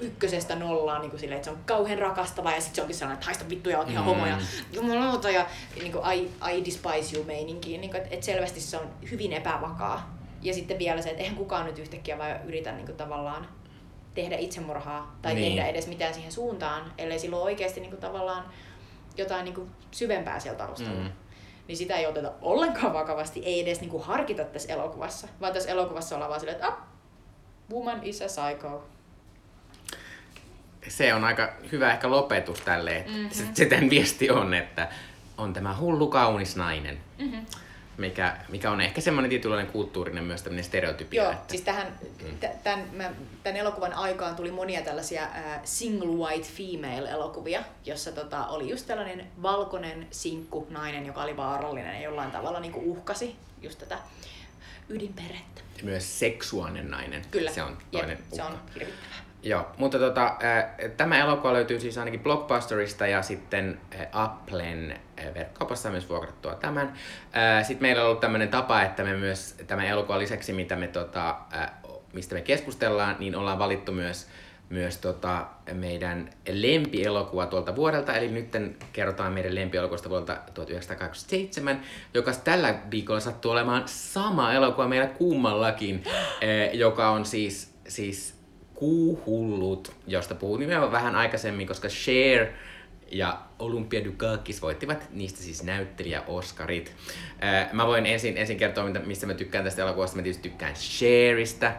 ykkösestä nollaan niin kuin silleen, että se on kauhean rakastava ja sitten se onkin sellainen, että haista vittu ja oot ihan Mm. homo ja jumalauta ja niin kuin, I, I despise you meininkiin. Niin kuin, että, että selvästi se on hyvin epävakaa. Ja sitten vielä se, että eihän kukaan nyt yhtäkkiä vaan yritä niin kuin, tavallaan tehdä itsemurhaa tai Niin. tehdä edes mitään siihen suuntaan, ellei sillä ole oikeasti niin kuin, tavallaan jotain niin kuin, syvempää siellä taustalla. Mm. Niin sitä ei oteta ollenkaan vakavasti, ei edes niin kuin, harkita tässä elokuvassa, vaan tässä elokuvassa ollaan vaan silleen, että ah, woman is a psycho. Se on aika hyvä ehkä lopetus tälle. Mhm. Mm-hmm. Se, se tämän viesti on, että on tämä hullu kaunis nainen. Mm-hmm. Mikä, mikä on ehkä semmoinen tietynlainen kulttuurinen myös tämmöinen stereotypia. Joo, että, siis tähän, t- tämän, mä, tämän elokuvan aikaan tuli monia tällaisia äh, single white female elokuvia, jossa tota, oli just tällainen valkoinen sinkku nainen, joka oli vaarallinen ja jollain tavalla niin uhkasi just tätä ydinperhettä. Myös seksuaalinen nainen. Kyllä, Se on Jep, toinen se on uhka. hirvittävää. Joo, mutta tota, tämä elokuva löytyy siis ainakin Blockbusterista ja sitten Applen verkkokaupassa myös vuokrattua tämän. Sitten meillä on ollut tämmöinen tapa, että me myös tämän elokuvan lisäksi, mitä me, tota, mistä me keskustellaan, niin ollaan valittu myös myös tota, meidän lempielokuva tuolta vuodelta, eli nyt kerrotaan meidän lempielokuvasta vuodelta 1987, joka tällä viikolla sattuu olemaan sama elokuva meillä kummallakin, joka on siis, siis Kuuhullut, josta puhuttiin vähän aikaisemmin, koska Share ja Olympia Dukakis voittivat niistä siis näyttelijä Oscarit. Mä voin ensin, ensin kertoa, mistä mä tykkään tästä elokuvasta. Mä tietysti tykkään Shareista.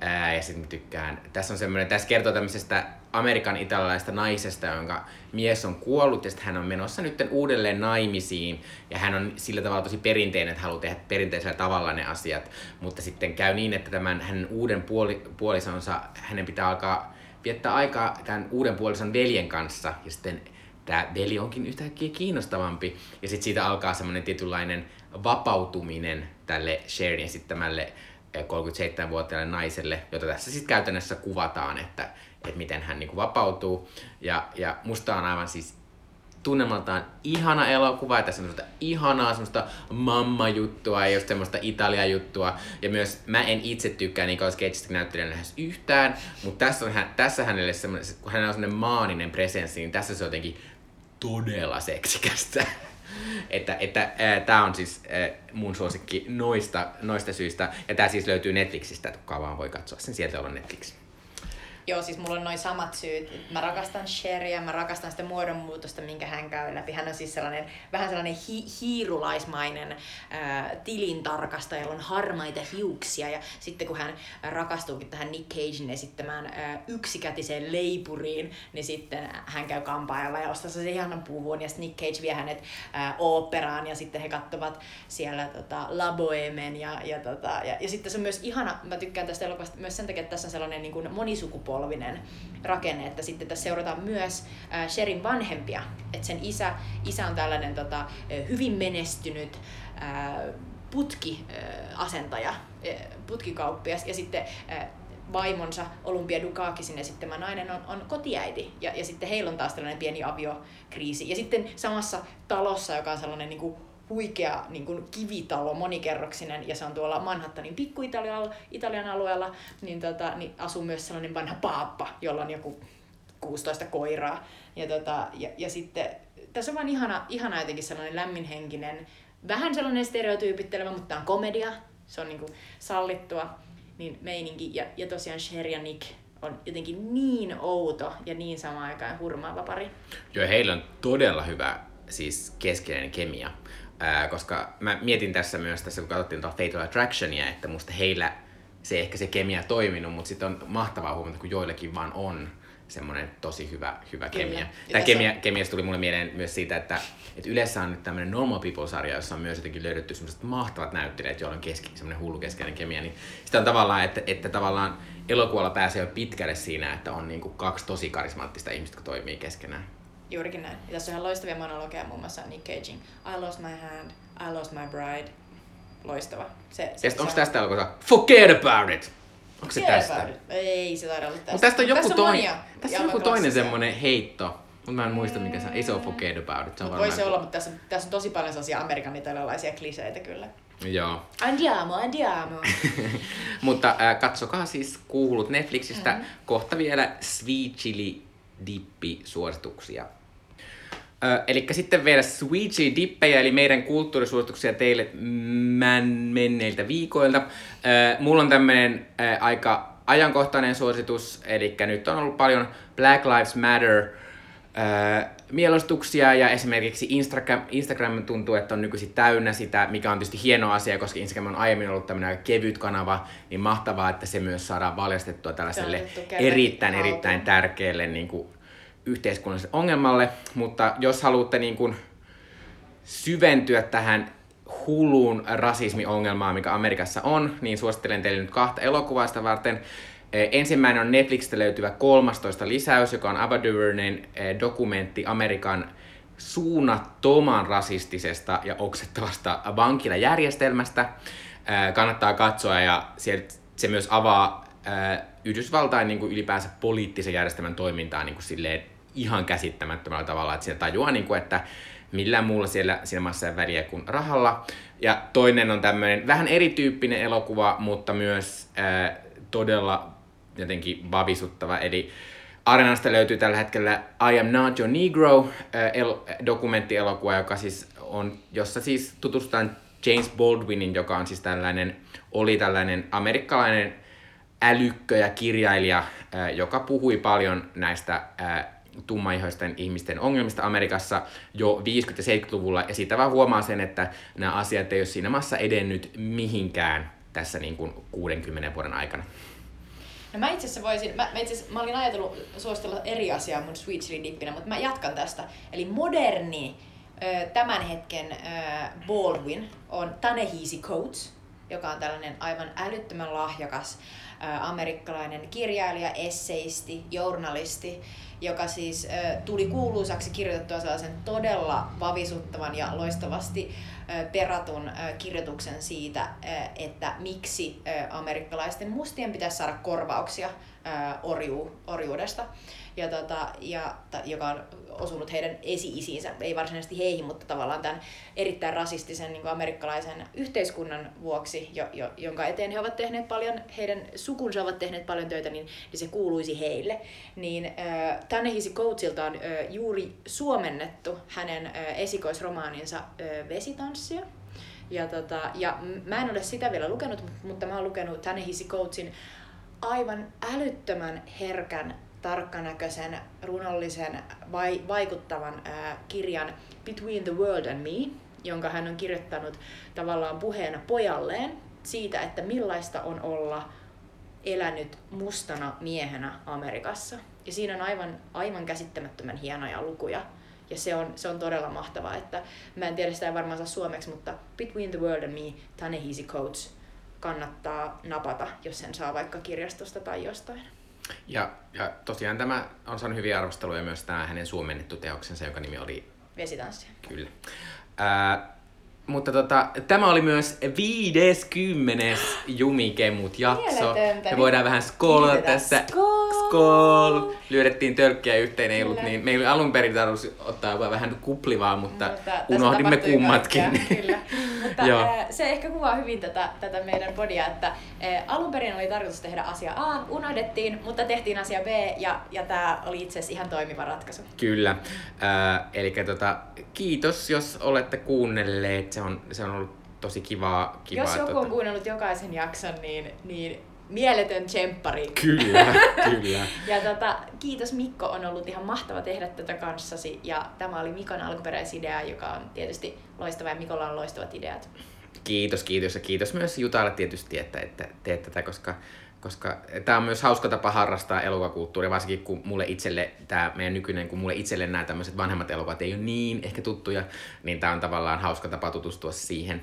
Ää, ja sitten tykkään, tässä on semmoinen, tässä kertoo tämmöisestä Amerikan italialaista naisesta, jonka mies on kuollut ja sitten hän on menossa nyt uudelleen naimisiin. Ja hän on sillä tavalla tosi perinteinen, että haluaa tehdä perinteisellä tavalla ne asiat, mutta sitten käy niin, että tämän hänen uuden puoli, puolisonsa, hänen pitää alkaa viettää aikaa tämän uuden puolison veljen kanssa. Ja sitten tämä veli onkin yhtäkkiä kiinnostavampi. Ja sitten siitä alkaa semmoinen tietynlainen vapautuminen tälle Sharon esittämälle 37-vuotiaalle naiselle, jota tässä sitten käytännössä kuvataan, että, että miten hän niin kuin vapautuu. Ja, ja musta on aivan siis tunnelmaltaan ihana elokuva, ja tässä on semmoista ihanaa semmoista mamma-juttua ja just semmoista Italia-juttua. Ja myös mä en itse tykkää Nicolas Cageista näyttelijänä lähes yhtään, mutta tässä, on, tässä hänelle semmoinen, kun hänellä on semmoinen maaninen presenssi, niin tässä se on jotenkin todella seksikästä että, että tämä on siis ää, mun suosikki noista, noista syistä. Ja tämä siis löytyy Netflixistä, kukaan vaan voi katsoa sen. Sieltä on Netflix. Joo, siis mulla on noin samat syyt. Mä rakastan Sheria, mä rakastan sitä muodonmuutosta, minkä hän käy läpi. Hän on siis sellainen, vähän sellainen hi- hiirulaismainen ää, tilintarkastaja, jolla on harmaita hiuksia. Ja sitten kun hän rakastuukin tähän Nick Cagein esittämään ää, yksikätiseen leipuriin, niin sitten hän käy kampaajalla ja ostaa se ihanan puvun. Ja Nick Cage vie hänet oopperaan ja sitten he katsovat siellä tota, La Bohemen. Ja, ja, tota, ja, ja sitten se on myös ihana, mä tykkään tästä elokuvasta myös sen takia, että tässä on sellainen niin kuin monisukupolvi sukupolvinen rakenne, että sitten tässä seurataan myös äh, Sherin vanhempia, että sen isä, isä on tällainen tota, hyvin menestynyt äh, putkiasentaja, putkikauppias ja sitten vaimonsa Olympia Dukakisin esittämä nainen on, on kotiäiti. Ja, ja sitten heillä on taas tällainen pieni aviokriisi. Ja sitten samassa talossa, joka on sellainen niin kuin huikea niin kuin kivitalo, monikerroksinen, ja se on tuolla Manhattanin pikku-Italian Italian alueella, niin, tota, niin asuu myös sellainen vanha paappa, jolla on joku 16 koiraa. Ja, tota, ja, ja sitten tässä on vaan ihana, ihana jotenkin sellainen lämminhenkinen, vähän sellainen stereotyypittelevä, mutta tämä on komedia, se on niin kuin sallittua, niin meininki. Ja, ja tosiaan Sher ja Nick on jotenkin niin outo ja niin samaan aikaan hurmaava pari. Joo, heillä on todella hyvä siis keskeinen kemia. Ää, koska mä mietin tässä myös, tässä kun katsottiin tuota Fatal Attractionia, että musta heillä se ehkä se kemia toiminut, mutta sitten on mahtavaa huomata, kun joillekin vaan on semmoinen tosi hyvä, hyvä kemia. Tämä kemia, on... kemiasta tuli mulle mieleen myös siitä, että, että yleensä on nyt tämmöinen Normal People-sarja, jossa on myös jotenkin löydetty semmoiset mahtavat näyttelijät, joilla on keski, semmoinen hullu keskeinen kemia. Niin sitä on tavallaan, että, että tavallaan elokuvalla pääsee jo pitkälle siinä, että on niin kuin kaksi tosi karismaattista ihmistä, jotka toimii keskenään. Juurikin näin. Ja tässä on ihan loistavia monologeja, muun muassa Nick Cagein I lost my hand, I lost my bride. Loistava. Se, se, ja onko tästä elokuvassa Forget about it? Onko se tästä? Ei se taida olla tästä. Mutta tästä on joku, tässä on toinen, tässä on joku toinen semmonen heitto. Mutta mä en muista mikä se on. Ei se ole Forget about it. Se on voi se olla, mutta tässä, tässä on tosi paljon sellaisia amerikan italialaisia kliseitä kyllä. Joo. Andiamo, andiamo. mutta äh, katsokaa siis kuulut Netflixistä. Mm-hmm. Kohta vielä Sweet Chili Dippi Eli sitten vielä Sweetie Dippejä, eli meidän kulttuurisuosituksia teille menneiltä viikoilta. Ö, mulla on tämmönen ö, aika ajankohtainen suositus, eli nyt on ollut paljon Black Lives Matter ö, mielostuksia ja esimerkiksi Instagram, Instagram tuntuu, että on nykyisin täynnä sitä, mikä on tietysti hieno asia, koska Instagram on aiemmin ollut tämmöinen kevyt kanava, niin mahtavaa, että se myös saadaan valjastettua tällaiselle erittäin, erittäin tärkeälle niin kuin, yhteiskunnalliselle ongelmalle, mutta jos haluatte niin kuin syventyä tähän hulluun rasismiongelmaan, mikä Amerikassa on, niin suosittelen teille nyt kahta elokuvaista varten. Eh, ensimmäinen on Netflixistä löytyvä 13 lisäys, joka on Ava DuVernayn eh, dokumentti Amerikan suunnattoman rasistisesta ja oksettavasta vankilajärjestelmästä. Eh, kannattaa katsoa ja se myös avaa Yhdysvaltain niin kuin ylipäänsä poliittisen järjestelmän toimintaa niin kuin silleen ihan käsittämättömällä tavalla, että siinä tajuaa, niin kuin, että millään muulla siellä siinä maassa ei väliä kuin rahalla. Ja toinen on tämmöinen vähän erityyppinen elokuva, mutta myös ää, todella jotenkin vavisuttava. Eli Arenasta löytyy tällä hetkellä I Am Not Your Negro äh, el- dokumenttielokuva, joka siis on, jossa siis tutustutaan James Baldwinin, joka on siis tällainen, oli tällainen amerikkalainen älykkö ja kirjailija, äh, joka puhui paljon näistä äh, tummaihoisten ihmisten ongelmista Amerikassa jo 50- ja 70-luvulla, ja siitä vaan huomaa sen, että nämä asiat ei ole siinä maassa edennyt mihinkään tässä niin kuin 60 vuoden aikana. No mä itse asiassa voisin, mä, mä, itse asiassa, mä olin ajatellut suositella eri asiaa mun sweet chili dippinä, mutta mä jatkan tästä. Eli moderni tämän hetken Baldwin on Tanehisi Coates, joka on tällainen aivan älyttömän lahjakas amerikkalainen kirjailija, esseisti, journalisti, joka siis tuli kuuluisaksi kirjoitettua sellaisen todella vavisuttavan ja loistavasti peratun kirjoituksen siitä, että miksi amerikkalaisten mustien pitäisi saada korvauksia orju, orjuudesta, ja tota, ja, ta, joka on osunut heidän esi-isiinsä, ei varsinaisesti heihin, mutta tavallaan tämän erittäin rasistisen niin amerikkalaisen yhteiskunnan vuoksi, jo, jo, jonka eteen he ovat tehneet paljon, heidän sukunsa ovat tehneet paljon töitä, niin, niin se kuuluisi heille. Niin äh, Tanehisi Coatsilta on äh, juuri suomennettu hänen äh, esikoisromaaninsa äh, Vesitanssia. Ja, tota, ja mä en ole sitä vielä lukenut, mutta mä oon lukenut Tanehisi Coatsin aivan älyttömän herkän tarkkanäköisen, runollisen, vai, vaikuttavan ää, kirjan Between the World and Me, jonka hän on kirjoittanut tavallaan puheena pojalleen siitä, että millaista on olla elänyt mustana miehenä Amerikassa. Ja siinä on aivan, aivan käsittämättömän hienoja lukuja. Ja se on, se on todella mahtavaa, että mä en tiedä sitä varmaan saa suomeksi, mutta Between the World and Me, Tanehisi Coates, kannattaa napata, jos sen saa vaikka kirjastosta tai jostain. Ja, ja tosiaan tämä on saanut hyviä arvosteluja myös tämä hänen suomennettu teoksensa, jonka nimi oli Vesitanssia. Kyllä. Ää, mutta tota, tämä oli myös 50. Jumikemut jakso. Me voidaan vähän skoolata tässä. Skool! Skool! Lyödettiin tölkkiä yhteen, ei ollut niin. Meillä alun perin tarvitsisi ottaa vähän kuplivaa, mutta, Mutta tässä unohdimme kummatkin. kaikkea, Kyllä. Mutta Joo. ää, se ehkä kuvaa hyvin tätä, tätä meidän podia, että ää, alun perin oli tarkoitus tehdä asia A, unohdettiin, mutta tehtiin asia B ja, ja tämä oli itse asiassa ihan toimiva ratkaisu. Kyllä. Äh, eli tota, kiitos, jos olette kuunnelleet. Se on, se on ollut tosi kivaa. kivaa Jos joku tota- on kuunnellut jokaisen jakson, niin, niin mieletön tsemppari. Kyllä, kyllä. Ja tota, kiitos Mikko, on ollut ihan mahtava tehdä tätä kanssasi. Ja tämä oli Mikon alkuperäisidea, joka on tietysti loistava ja Mikolla on loistavat ideat. Kiitos, kiitos ja kiitos myös Jutalle tietysti, että, että teet tätä, koska, koska tämä on myös hauska tapa harrastaa elokuvakulttuuria, varsinkin kun mulle itselle, tämä meidän nykyinen, kun mulle itselle nämä tämmöiset vanhemmat elokuvat ei ole niin ehkä tuttuja, niin tämä on tavallaan hauska tapa tutustua siihen.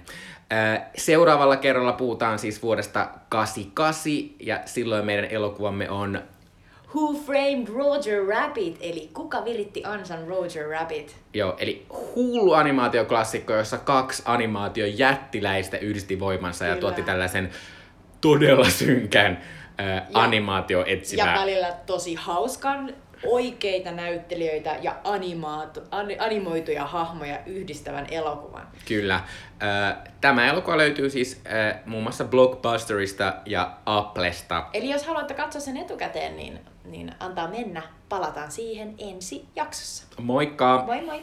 Seuraavalla kerralla puhutaan siis vuodesta 88 ja silloin meidän elokuvamme on Who Framed Roger Rabbit, eli kuka viritti ansan Roger Rabbit? Joo, eli hullu animaatioklassikko, jossa kaksi animaation jättiläistä yhdisti voimansa ja Kyllä. tuotti tällaisen todella synkän äh, animaatio Ja etsimään. välillä tosi hauskan oikeita näyttelijöitä ja animaatu, an, animoituja hahmoja yhdistävän elokuvan. Kyllä. Tämä elokuva löytyy siis muun muassa Blockbusterista ja Applesta. Eli jos haluatte katsoa sen etukäteen, niin, niin antaa mennä. Palataan siihen ensi jaksossa. Moikka! Moi moi!